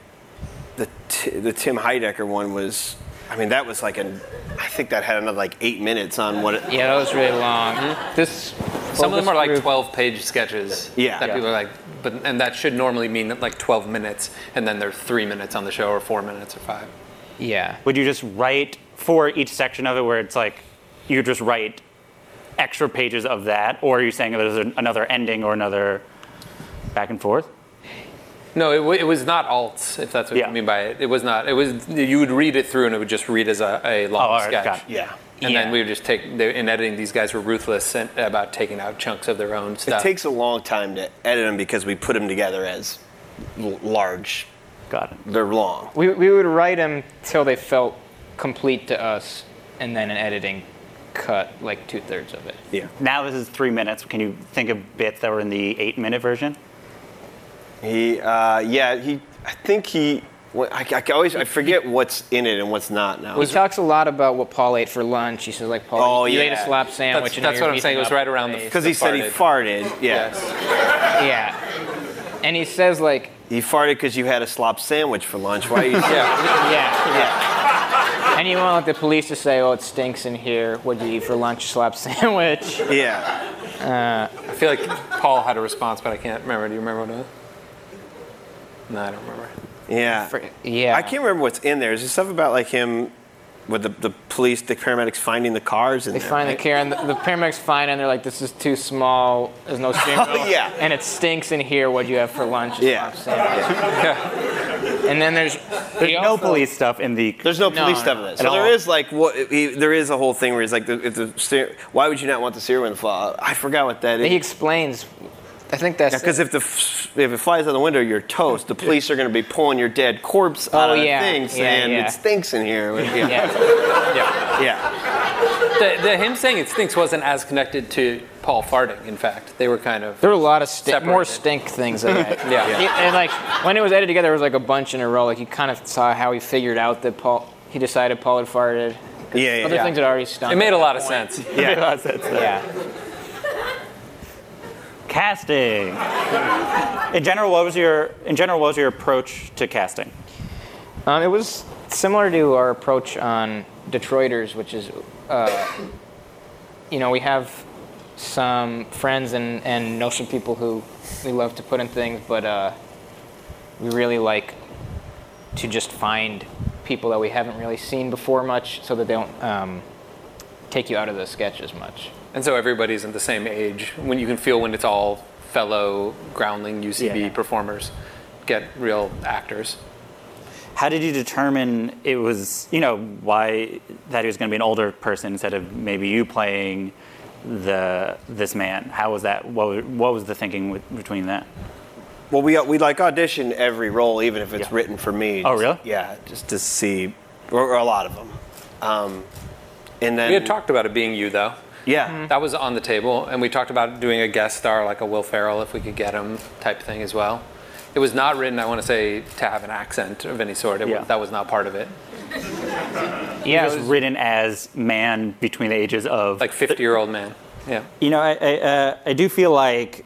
the t- the Tim Heidecker one was. I mean, that was like an. I think that had another like eight minutes on what. It, Yeah, that was really long. Hmm? This Some of them are like focus 12 page sketches. Yeah. That Yeah. people are like, but and that should normally mean like 12 minutes, and then they're three minutes on the show, or four minutes, or five. Yeah. Would you just write for each section of it where it's like you just write extra pages of that, or are you saying there's an, another ending or another back and forth? No, it, w- it was not alts, if that's what Yeah. you mean by it. It was not. It was you would read it through, and it would just read as a, a long Oh, all right, sketch. got it. Yeah. And Yeah. then we would just take. They, in editing, these guys were ruthless and, about taking out chunks of their own stuff. It stuff. takes a long time to edit them because we put them together as l- large. Got it. They're long. We, we would write them till they felt complete to us, and then in editing, cut like two thirds of it. Yeah. Now this is three minutes. Can you think of bits that were in the eight minute version? He, uh, yeah, he. I think he. I, I always I forget what's in it and what's not now. He talks a lot about what Paul ate for lunch. He says like, Paul, Oh, you ate a yeah. slap sandwich. That's- and that's what I'm saying. It was right around the- face." Because he said he farted. Yeah. Yeah. And he says like, He farted because you had a slop sandwich for lunch. Why? You, yeah. yeah, yeah. And you want like the police to say, oh, it stinks in here. What'd you eat for lunch? Slap sandwich. Yeah. Uh, I feel like Paul had a response, but I can't remember. Do you remember what it was? No, I don't remember. Yeah. yeah. I can't remember what's in there. Is there stuff about like him with the, the police, the paramedics finding the cars in They there? find the car, and the, the paramedics find it, and they're like, "This is too small. There's no steering Oh, wheel, yeah. and it stinks in here. What'd you have for lunch?" Yeah. and then there's There's no police stuff in the. There's no No, police no, stuff in this. it. So there all. is like what he, there is a whole thing where he's like, the, if the steer, why would you not want the steering wheel to fall? I forgot what that is. He explains. I think that's Because if the f- if it flies out the window, you're toast. The police are going to be pulling your dead corpse out Oh, of the yeah. thing, Yeah, saying yeah. it stinks in here. Yeah. yeah. Yeah. yeah. The, the him saying it stinks wasn't as connected to Paul farting. In fact, they were kind of. There were a lot of stink, more stink things. In it. Yeah. He- and like when it was edited together, it was like a bunch in a row. Like you kind of saw how he figured out that Paul. He decided Paul had farted. 'Cause Yeah, yeah, Other yeah. things had already stunk. It made a lot of point. sense. It made a lot of sense. Yeah. Casting. In general, what was your in general what was your approach to casting? Um, it was similar to our approach on Detroiters, which is, uh, you know, we have some friends and, and know some people who we love to put in things, but uh, we really like to just find people that we haven't really seen before much so that they don't um, take you out of the sketch as much. And so everybody's in the same age. When you can feel when it's all fellow Groundling UCB Yeah. performers, get real actors. How did you determine it was, you know, why that he was going to be an older person instead of maybe you playing the this man? How was that? What, what was the thinking with, between that? Well, we we like audition every role, even if it's written for me. Oh, just- really? Yeah, just to see, or, or a lot of them. Um, and then we had talked about it being you, though. Yeah. That was on the table, and we talked about doing a guest star like a Will Ferrell if we could get him type thing as well. It was not written, I want to say, to have an accent of any sort. It, wa- Yeah. That was not part of it. Yeah, it was written as man between the ages of like 50 year old man. Yeah. You know, I I, uh, I do feel like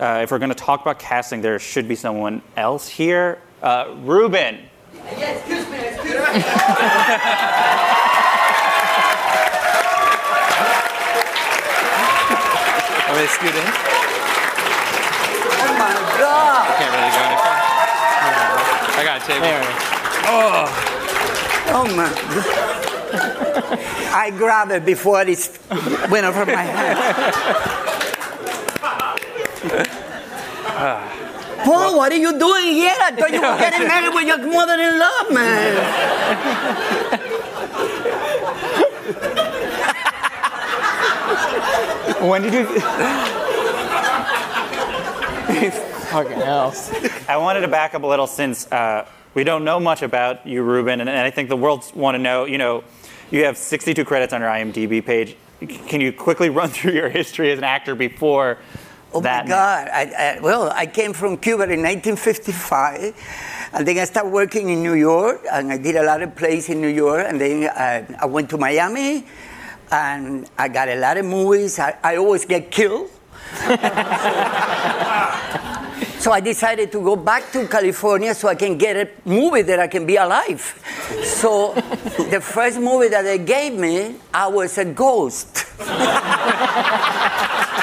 uh, if we're going to talk about casting, there should be someone else here. Uh, Ruben. Want me to scoot in? Oh my God! I can't really go any further. I got a table. Oh, oh my God. I grabbed it before it went over my head. Paul, what are you doing here? I thought you were getting married with your mother-in-law, man. When did you? Fucking hell. I wanted to back up a little since uh, we don't know much about you, Ruben, and, and I think the world want to know. You know, you have 62 credits on your IMDb page. Can you quickly run through your history as an actor before Oh that? my God! I, I, well, I came from Cuba in 1955, and then I started working in New York, and I did a lot of plays in New York, and then uh, I went to Miami, and I got a lot of movies. I, I always get killed. so I decided to go back to California so I can get a movie that I can be alive. So the first movie that they gave me, I was a ghost.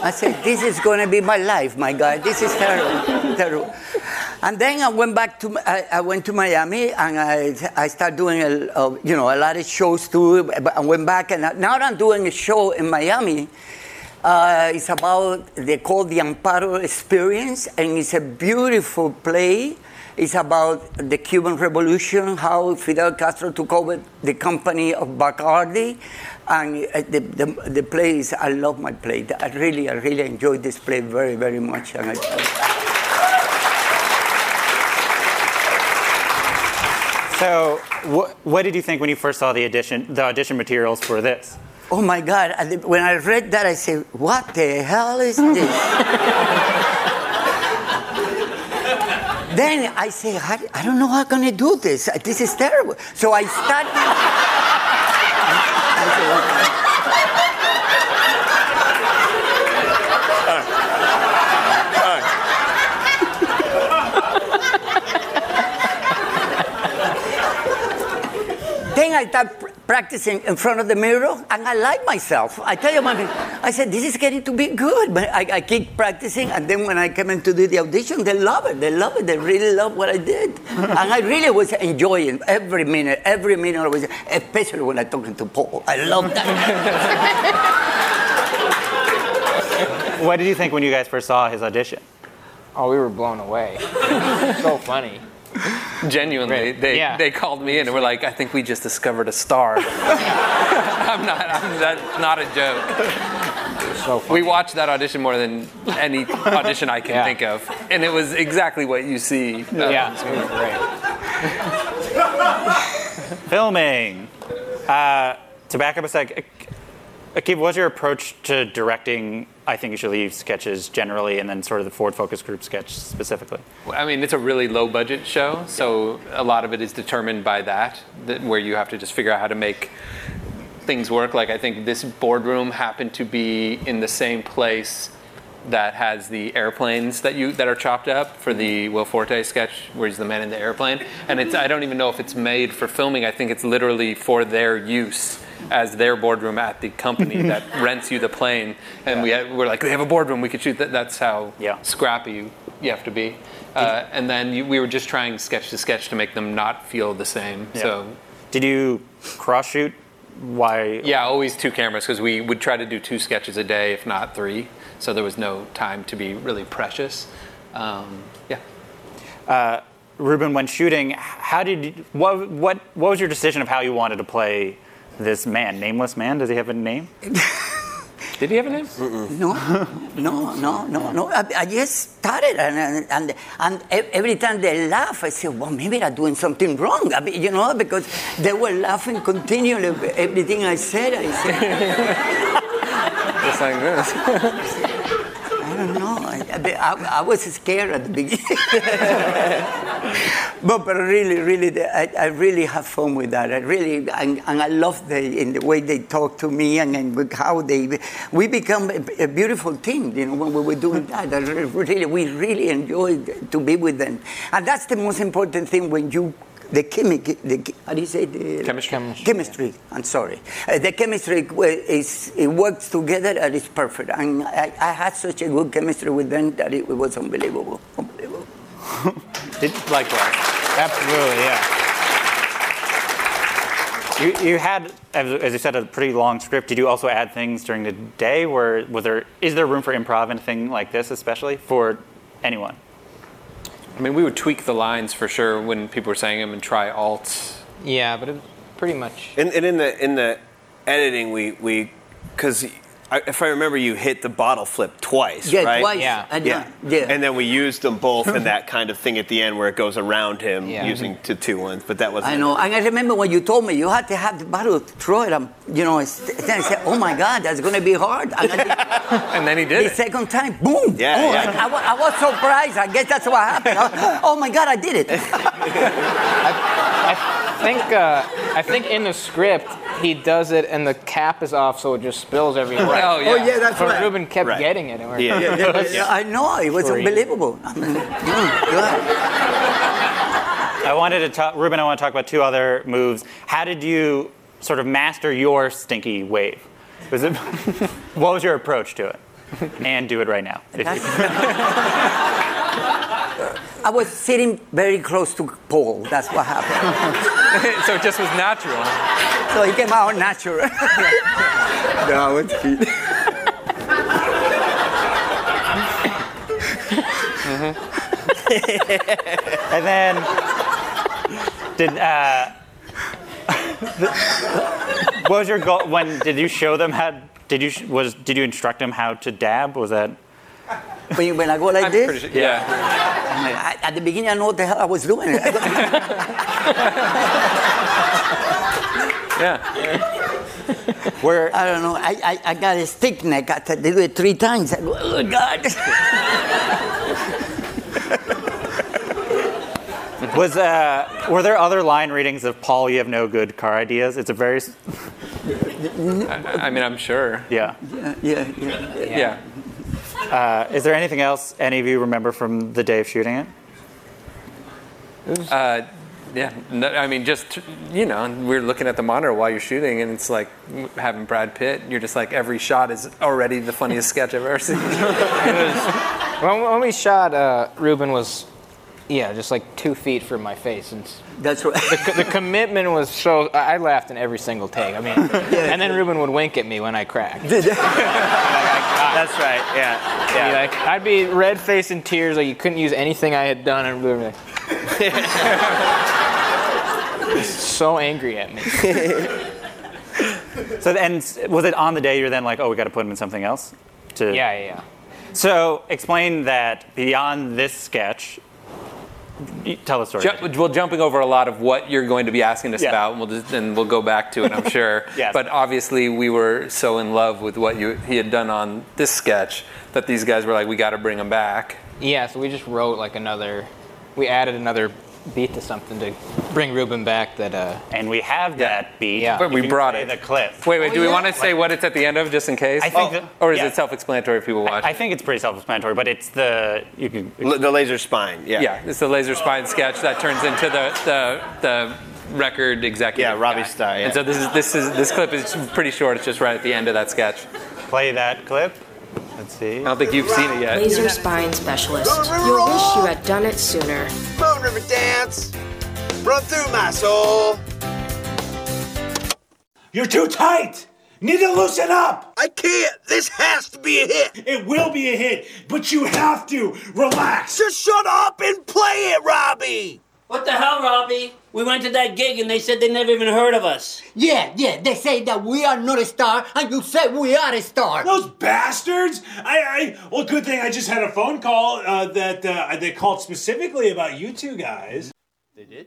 I said, this is going to be my life, my God. This is terrible, terrible. And then I went back to, I, I went to Miami and I, I started doing, a, a, you know, a lot of shows too. I went back and now I'm doing a show in Miami. Uh, it's about, they call the Amparo Experience and it's a beautiful play. It's about the Cuban Revolution, how Fidel Castro took over the company of Bacardi. And uh, the, the, the play is, I love my play. I really, I really enjoyed this play very, very much. And I, So, wh- what did you think when you first saw the audition, the audition materials for this? oh my God, when I read that, I said, what the hell is this? then I say, I, I don't know how I'm to do this. This is terrible. So I start. Then I start practicing in front of the mirror, and I like myself. I tell you, man, I said, this is getting to be good. But I, I keep practicing, and then when I come in to do the audition, they love it. They love it. They really love what I did. and I really was enjoying every minute, every minute I was, especially when I'm talking to Paul. I love that. What did you think when you guys first saw his audition? Oh, we were blown away. so funny. Genuinely, they, Yeah. they called me in and were like, I think we just discovered a star. I'm not, I'm, that's not a joke. So we watched that audition more than any audition I can Yeah. think of. And it was exactly what you see. Yeah, it was great. Filming. Uh, to back up a sec, Akiva, what's your approach to directing I Think You Should Leave sketches generally, and then sort of the Ford Focus Group sketch specifically? I mean, it's a really low budget show, so a lot of it is determined by that, that, where you have to just figure out how to make things work. Like, I think this boardroom happened to be in the same place that has the airplanes that you that are chopped up for the Will Forte sketch where he's the man in the airplane. And it's I don't even know if it's made for filming. I think it's literally for their use as their boardroom at the company that rents you the plane. And we had, we're like, they have a boardroom, we could shoot that. That's how scrappy you, you have to be. Uh, and then you, we were just trying sketch to sketch to make them not feel the same. Yeah. So Did you cross shoot? Why? Yeah, always two cameras because we would try to do two sketches a day, if not three. So there was no time to be really precious. Um, yeah. Uh, Ruben, when shooting, how did you, what what what was your decision of how you wanted to play this man, nameless man? Does he have a name? Did he have a name? No, no, no, no, no. I, I just started, and, and and e- every time they laugh, I say, well, maybe I'm doing something wrong. I mean, you know, because they were laughing continually. Everything I said, I said. Just like this. I don't know. I, I, I was scared at the beginning. but, but really, really, I, I really have fun with that. I really, and, and I love the, in the way they talk to me and, and how they, we become a, a beautiful team, you know, when we were doing that. I really, we really enjoyed to be with them. And that's the most important thing when you, the chemic, the, how do you say the? Chemistry. Chemistry. I'm sorry. Uh, the chemistry is it works together and it's perfect. And I, I had such a good chemistry with them that it, was unbelievable. Unbelievable. Did, likewise. Absolutely, yeah. You, you had, as, as you said, a pretty long script. Did you also add things during the day? Where was there? Is there room for improv in a thing like this, especially for anyone? I mean, we would tweak the lines for sure when people were saying them and try alts. Yeah, but it pretty much. And, and in the in the editing, we we because if I remember, you hit the bottle flip twice, Yeah, right? twice. Yeah. I yeah. Yeah. And then we used them both in that kind of thing at the end where it goes around him Yeah. using to two ones. But that wasn't. I know. And I remember when you told me you had to have the bottle throw it. Um, you know, it's- then I said, "Oh my God, that's going to be hard." And, did, and then he did the it. second time, boom! Yeah, oh, yeah. I, I I was surprised. I guess that's what happened. I- oh my God, I did it! I think uh, I think in the script he does it and the cap is off, so it just spills everywhere. Right. Oh, yeah. Oh, yeah, that's but right. Ruben kept Right. getting it. And we're Yeah, yeah, yeah, I know. It was Sure unbelievable. I mean. I wanted to talk, Ruben. I want to talk about two other moves. How did you sort of master your stinky wave? Was it? what was your approach to it? And do it right now. if you- I was sitting very close to Paul. That's what happened. so it just was natural. so it came out natural. no, I was kidding. and then did uh, what was your goal when did you show them how did you was did you instruct them how to dab was that when, you- when I go like this, Pretty sure- yeah. I, at the beginning I know what the hell I was doing. yeah. Where I don't know. I, I, I got a stick neck. I had to do it three times. I go, oh God. was uh, were there other line readings of Paul you have no good car ideas it's a very I mean, I'm sure. yeah yeah yeah yeah. Yeah. Uh, is there anything else any of you remember from the day of shooting it Uh, yeah, no, I mean, just you know, we're looking at the monitor while you're shooting, and it's like having Brad Pitt. You're just like every shot is already the funniest sketch I've ever seen. when, when we shot, uh, Ruben was, yeah, just like two feet from my face, and That's right. the, the commitment was so. I I laughed in every single take. I mean, and then Ruben would wink at me when I cracked. that's right yeah I'd be like, I'd be red faced in tears, like you couldn't use anything I had done, and Ruben would be like, so angry at me. so and was it on the day you're then like oh we got to put him in something else to Yeah, yeah, yeah. so explain that beyond this sketch you- tell the story Ju- well, jumping over a lot of what you're going to be asking us Yeah. about, and we'll just, and we'll go back to it, I'm sure. Yes. But obviously, we were so in love with what you he had done on this sketch that these guys were like, we got to bring him back. Yeah, so we just wrote like another. We added another beat to something to bring Ruben back. That uh. And we have that beat. Yeah. But we You brought play it. the clip Wait, wait. Oh, do we want to say what it's at the end of, just in case? I think Oh, that- or is yeah. it self-explanatory if people watch? I think it's pretty self-explanatory, but it's the you can. L- the laser spine. Yeah. yeah, it's the laser spine sketch that turns into the the, the record executive. Yeah, Robbie guy. Starr, yeah. And so this is this is this clip is pretty short. It's just right at the end of that sketch. Play that clip. Let's see. I don't think you've seen it yet. Laser spine specialist. You'll wish you had done it sooner. Moon River Dance. Run through my soul. You're too tight. Need to loosen up. I can't. This has to be a hit. It will be a hit, but you have to relax. Just shut up and play it, Robbie. What the hell, Robbie? We went to that gig and they said they never even heard of us. Yeah, yeah, they say that we are not a star, and you say we are a star. Those bastards! I, I, well, good thing I just had a phone call uh, that uh, they called specifically about you two guys. They did?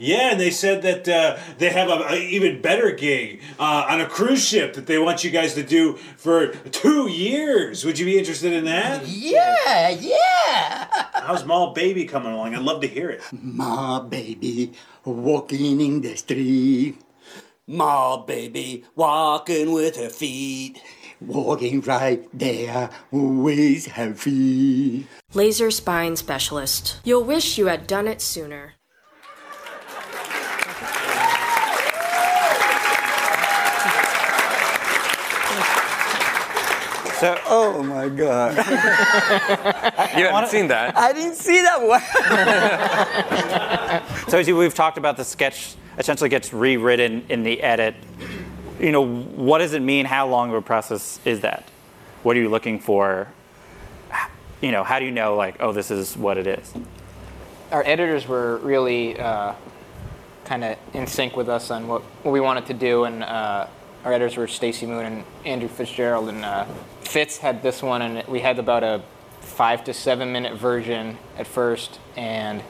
Yeah, and they said that uh, they have a, a even better gig uh, on a cruise ship that they want you guys to do for two years. Would you be interested in that? Yeah, yeah. How's Mall Baby coming along? I'd love to hear it. My baby walking in the street. Ma, baby, walking with her feet. Walking right there with her feet. Laser spine specialist. You'll wish you had done it sooner. So, oh my God. You haven't seen that. I didn't see that one. So as you- we've talked about, the sketch essentially gets rewritten in the edit. You know, what does it mean? How long of a process is that? What are you looking for? You know, how do you know, like, oh, this is what it is? Our editors were really uh, kind of in sync with us on what, what we wanted to do, and uh, our editors were Stacy Moon and Andrew Fitzgerald, and uh, Fitz had this one, and we had about a five to seven minute version at first, and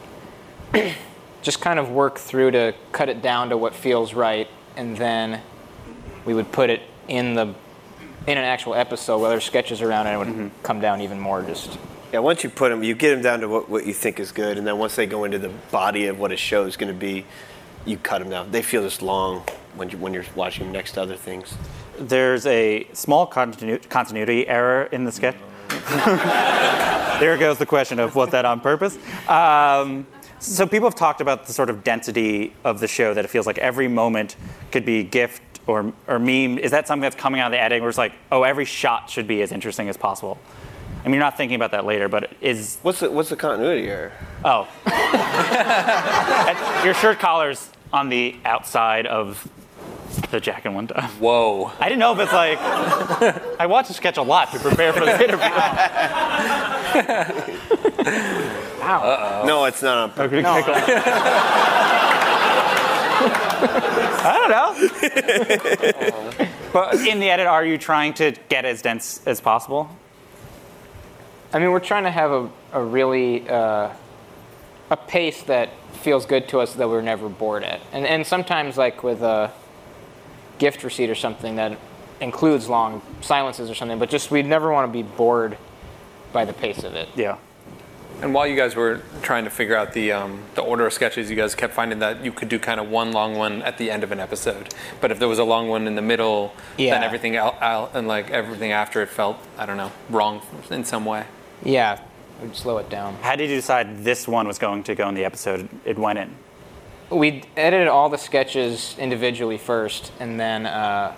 just kind of work through to cut it down to what feels right, and then we would put it in the in an actual episode, where there's sketches around it, it would mm-hmm. come down even more. Just Yeah, once you put them, you get them down to what, what you think is good, and then once they go into the body of what a show is going to be, you cut them down. They feel just long when you when you're watching them next to other things. There's a small continu- continuity error in the sketch. there goes the question of was that on purpose? Um, so people have talked about the sort of density of the show that it feels like every moment could be gift or, or meme. Is that something that's coming out of the editing where it's like, oh, every shot should be as interesting as possible? I mean, you're not thinking about that later, but is what's the what's the continuity error? Oh, your shirt collar's on the outside of the jacket one time. Whoa! I didn't know if it's like I watched the sketch a lot to prepare for this interview. Wow. No, it's not on purpose. I don't know. but in the edit, are you trying to get as dense as possible? I mean, we're trying to have a, a really uh, a pace that feels good to us that we're never bored at. And and sometimes like with a gift receipt or something that includes long silences or something, but just we'd never want to be bored by the pace of it. Yeah. And while you guys were trying to figure out the um, the order of sketches, you guys kept finding that you could do kind of one long one at the end of an episode. But if there was a long one in the middle, then Yeah. everything out, out and like everything after it felt I don't know wrong in some way. Yeah, we'd slow it down. How did you decide this one was going to go in the episode it went in? We edited all the sketches individually first, and then uh,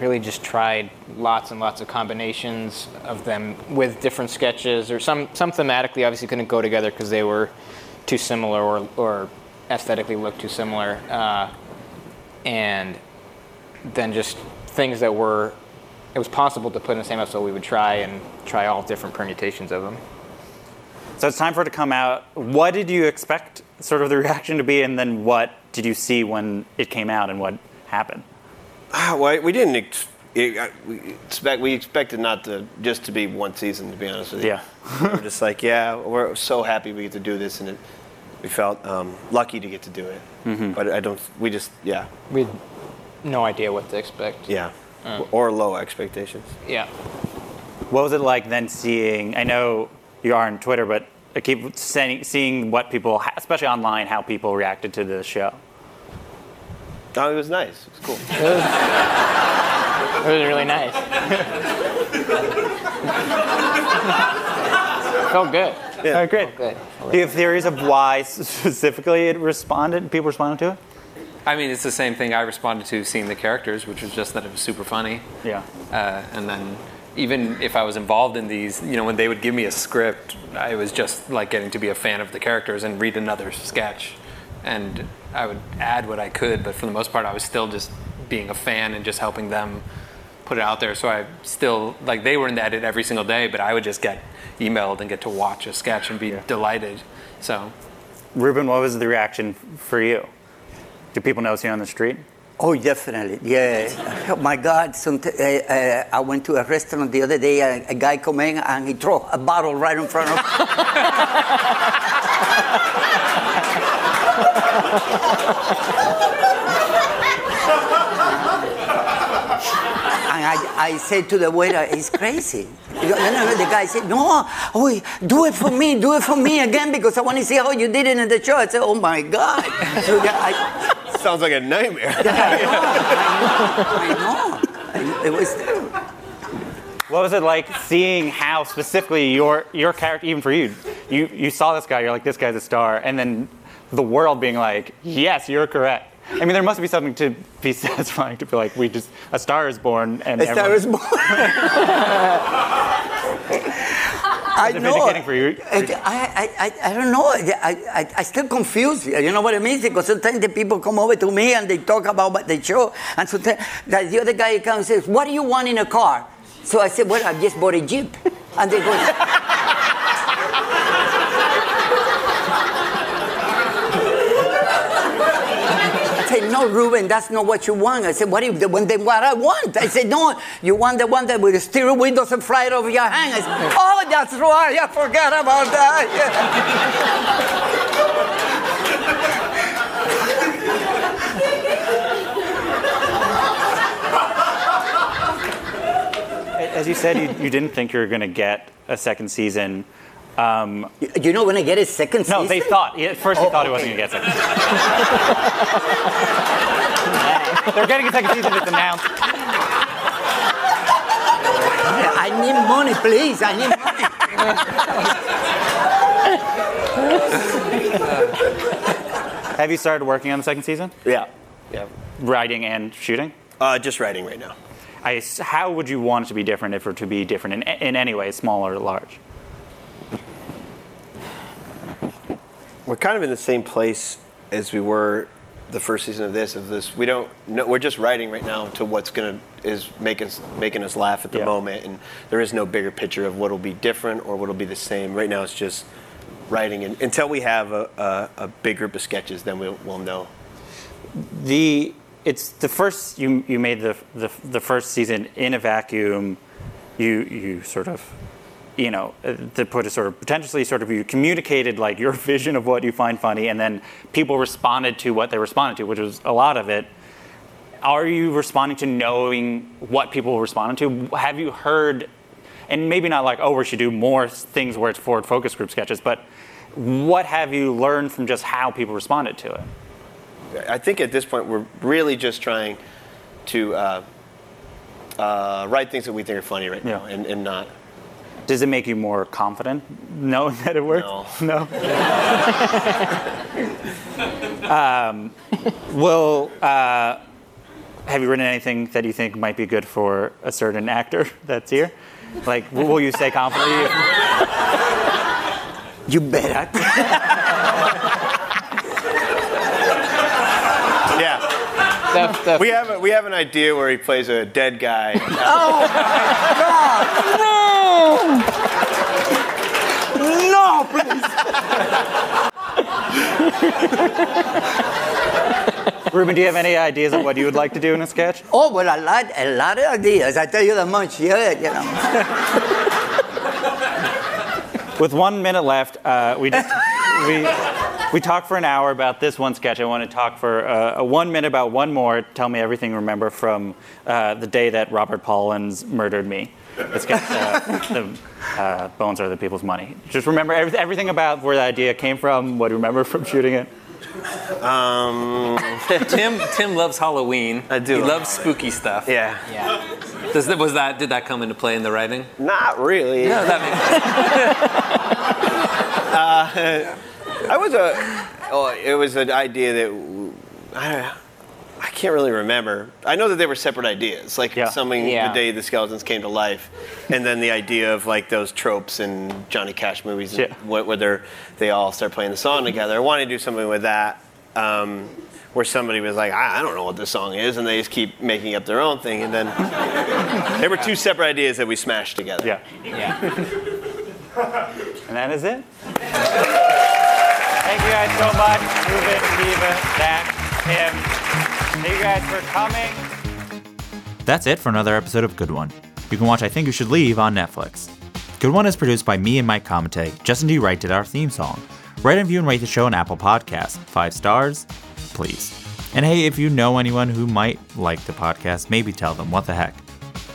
really just tried lots and lots of combinations of them with different sketches, or some some thematically obviously couldn't go together because they were too similar or or aesthetically looked too similar, uh, and then just things that were it was possible to put in the same episode. We would try and try all different permutations of them. So it's time for it to come out. What did you expect sort of the reaction to be, and then what did you see when it came out, and what happened? Ah, well, we didn't ex- it- uh, we expect. We expected not to just to be one season. To be honest with you, Yeah. we we're just like, yeah, we're so happy we get to do this, and it, we felt um, lucky to get to do it. Mhm. But I don't. We just, yeah, We had no idea what to expect. yeah, Uh. or low expectations. Yeah. What was it like then seeing? I know you are on Twitter, but I keep seeing, seeing what people, especially online, how people reacted to the show. Oh, it was nice. It was cool. It was really nice. Felt good. Yeah, oh, great. Good. Do you have theories of why specifically it responded? People responded to it? I mean, it's the same thing I responded to seeing the characters, which was just that it was super funny. Yeah. Uh, and then even if I was involved in these, you know, when they would give me a script, I was just like getting to be a fan of the characters and read another sketch. and I would add what I could, but for the most part, I was still just being a fan and just helping them put it out there. So I still like they were in the edit every single day, but I would just get emailed and get to watch a sketch and be delighted. So Ruben, what was the reaction for you? Do people notice you on the street? Oh, definitely. Yeah. Oh, my God. Some uh, uh, I went to a restaurant the other day. A, a guy come in and he threw a bottle right in front of And I, I said to the waiter, he's crazy. You know, no, no, the guy said, no, oh, do it for me, do it for me again because I want to see how you did it in the show. I said, oh my God. So, yeah, I, Sounds like a nightmare. I know. It was What was it like seeing how specifically your your character, even for you, you you saw this guy, you're like, this guy's a star, and then the world being like, yes, you're correct. I mean, there must be something to be satisfying to be like, we just a star is born, and A star is born. I know. for you? I, I, I, don't know. I, I, I still confused. You know what I mean? Because sometimes the people come over to me and they talk about what the show. And sometimes the other guy comes and says, What do you want in a car? So I said, Well, I just bought a Jeep. And they go, no, Ruben, that's not what you want. I said, what if the one then what I want? I said, no, you want the one that the steering wheel doesn't fly over your hand. I said, oh, that's right. I forgot about that. As you said, you, you didn't think you were going to get a second season. Um, you know, when to get his second no, they thought. At first, they Oh, thought he wasn't going to get a second season. They're getting a second season. with It's announced. I need money, please. I need money. Have you started working on the second season? Yeah. Yeah. Writing and shooting? Uh, just writing right now. I, how would you want it to be different if it were to be different in, in any way, small or large? We're kind of in the same place as we were the first season of this. Of this, we don't. know we're just writing right now to what's gonna is making us making us laugh at the Yeah. moment, and there is no bigger picture of what'll be different or what'll be the same. Right now, it's just writing, and until we have a, a, a big group of sketches, then we'll, we'll know. The it's the first you you made the the, the first season in a vacuum. You you sort of you know to put it sort of potentially sort of you communicated like your vision of what you find funny, and then people responded to what they responded to, which was a lot of it. Are you responding to knowing what people responded to? Have you heard, and maybe not like, oh, we should do more things where it's Ford Focus group sketches, but what have you learned from just how people responded to it? I think at this point we're really just trying to uh, uh, write things that we think are funny right now, and, and not. Does it make you more confident knowing that it works? No. um, will uh, have you written anything that you think might be good for a certain actor that's here? Like, will you say confidently? You better. Yeah. we have a, we have an idea where he plays a dead guy. Oh No, No, please. Ruben, do you have any ideas of what you would like to do in a sketch? Oh, well, a lot, a lot of ideas. I tell you that much. Yeah, you know. With one minute left, uh, we just, we we talked for an hour about this one sketch. I want to talk for uh, a one minute about one more. Tell me everything you remember from uh, the day that Robert Palins murdered me. The sketch, uh, the uh, bones are the people's money. Just remember every, everything about where the idea came from. What do you remember from shooting it? Um, Tim Tim loves Halloween. I do He love loves spooky stuff. Yeah. Yeah. Does that, was that did that come into play in the writing? Not really. No, that uh, I was a. Oh, it was an idea that I, don't know. I can't really remember. I know that they were separate ideas, like something Yeah. the day the skeletons came to life, and then the idea of like those tropes in Johnny Cash movies, and Yeah. wh- where they're, they all start playing the song together. I wanted to do something with that, um, where somebody was like, I, I don't know what this song is, and they just keep making up their own thing, and then there were two separate ideas that we smashed together. Yeah. Yeah. And that is it. Thank you guys so much, Ruben, Diva, Zach, Tim. Thank you guys for coming. That's it for another episode of Good One. You can watch I Think You Should Leave on Netflix. Good One is produced by me and Mike Comite. Justin D. Wright did our theme song. Write and view and rate the show on Apple Podcasts. Five stars, please. And hey, if you know anyone who might like the podcast, maybe tell them. What the heck?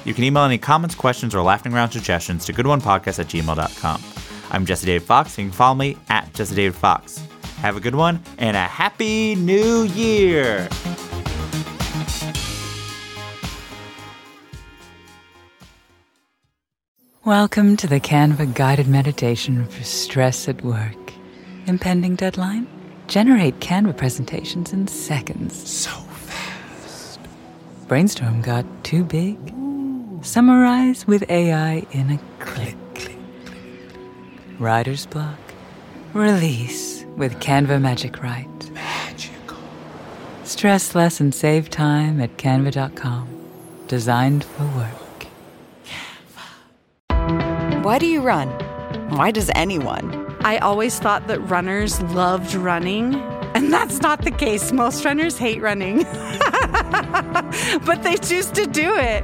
You can email any comments, questions, or laughing around suggestions to goodonepodcast at gmail.com. I'm Jesse David Fox. You can follow me at Jesse David Fox. Have a good one and a happy new year! Welcome to the Canva guided meditation for stress at work. Impending deadline? Generate Canva presentations in seconds. So fast. Brainstorm got too big? Summarize with AI in a click. click, click. Writer's block? Release with Canva Magic Write. Magical. Stress less and save time at canva.com. Designed for work. Why do you run? Why does anyone? I always thought that runners loved running, and that's not the case. Most runners hate running, but they choose to do it.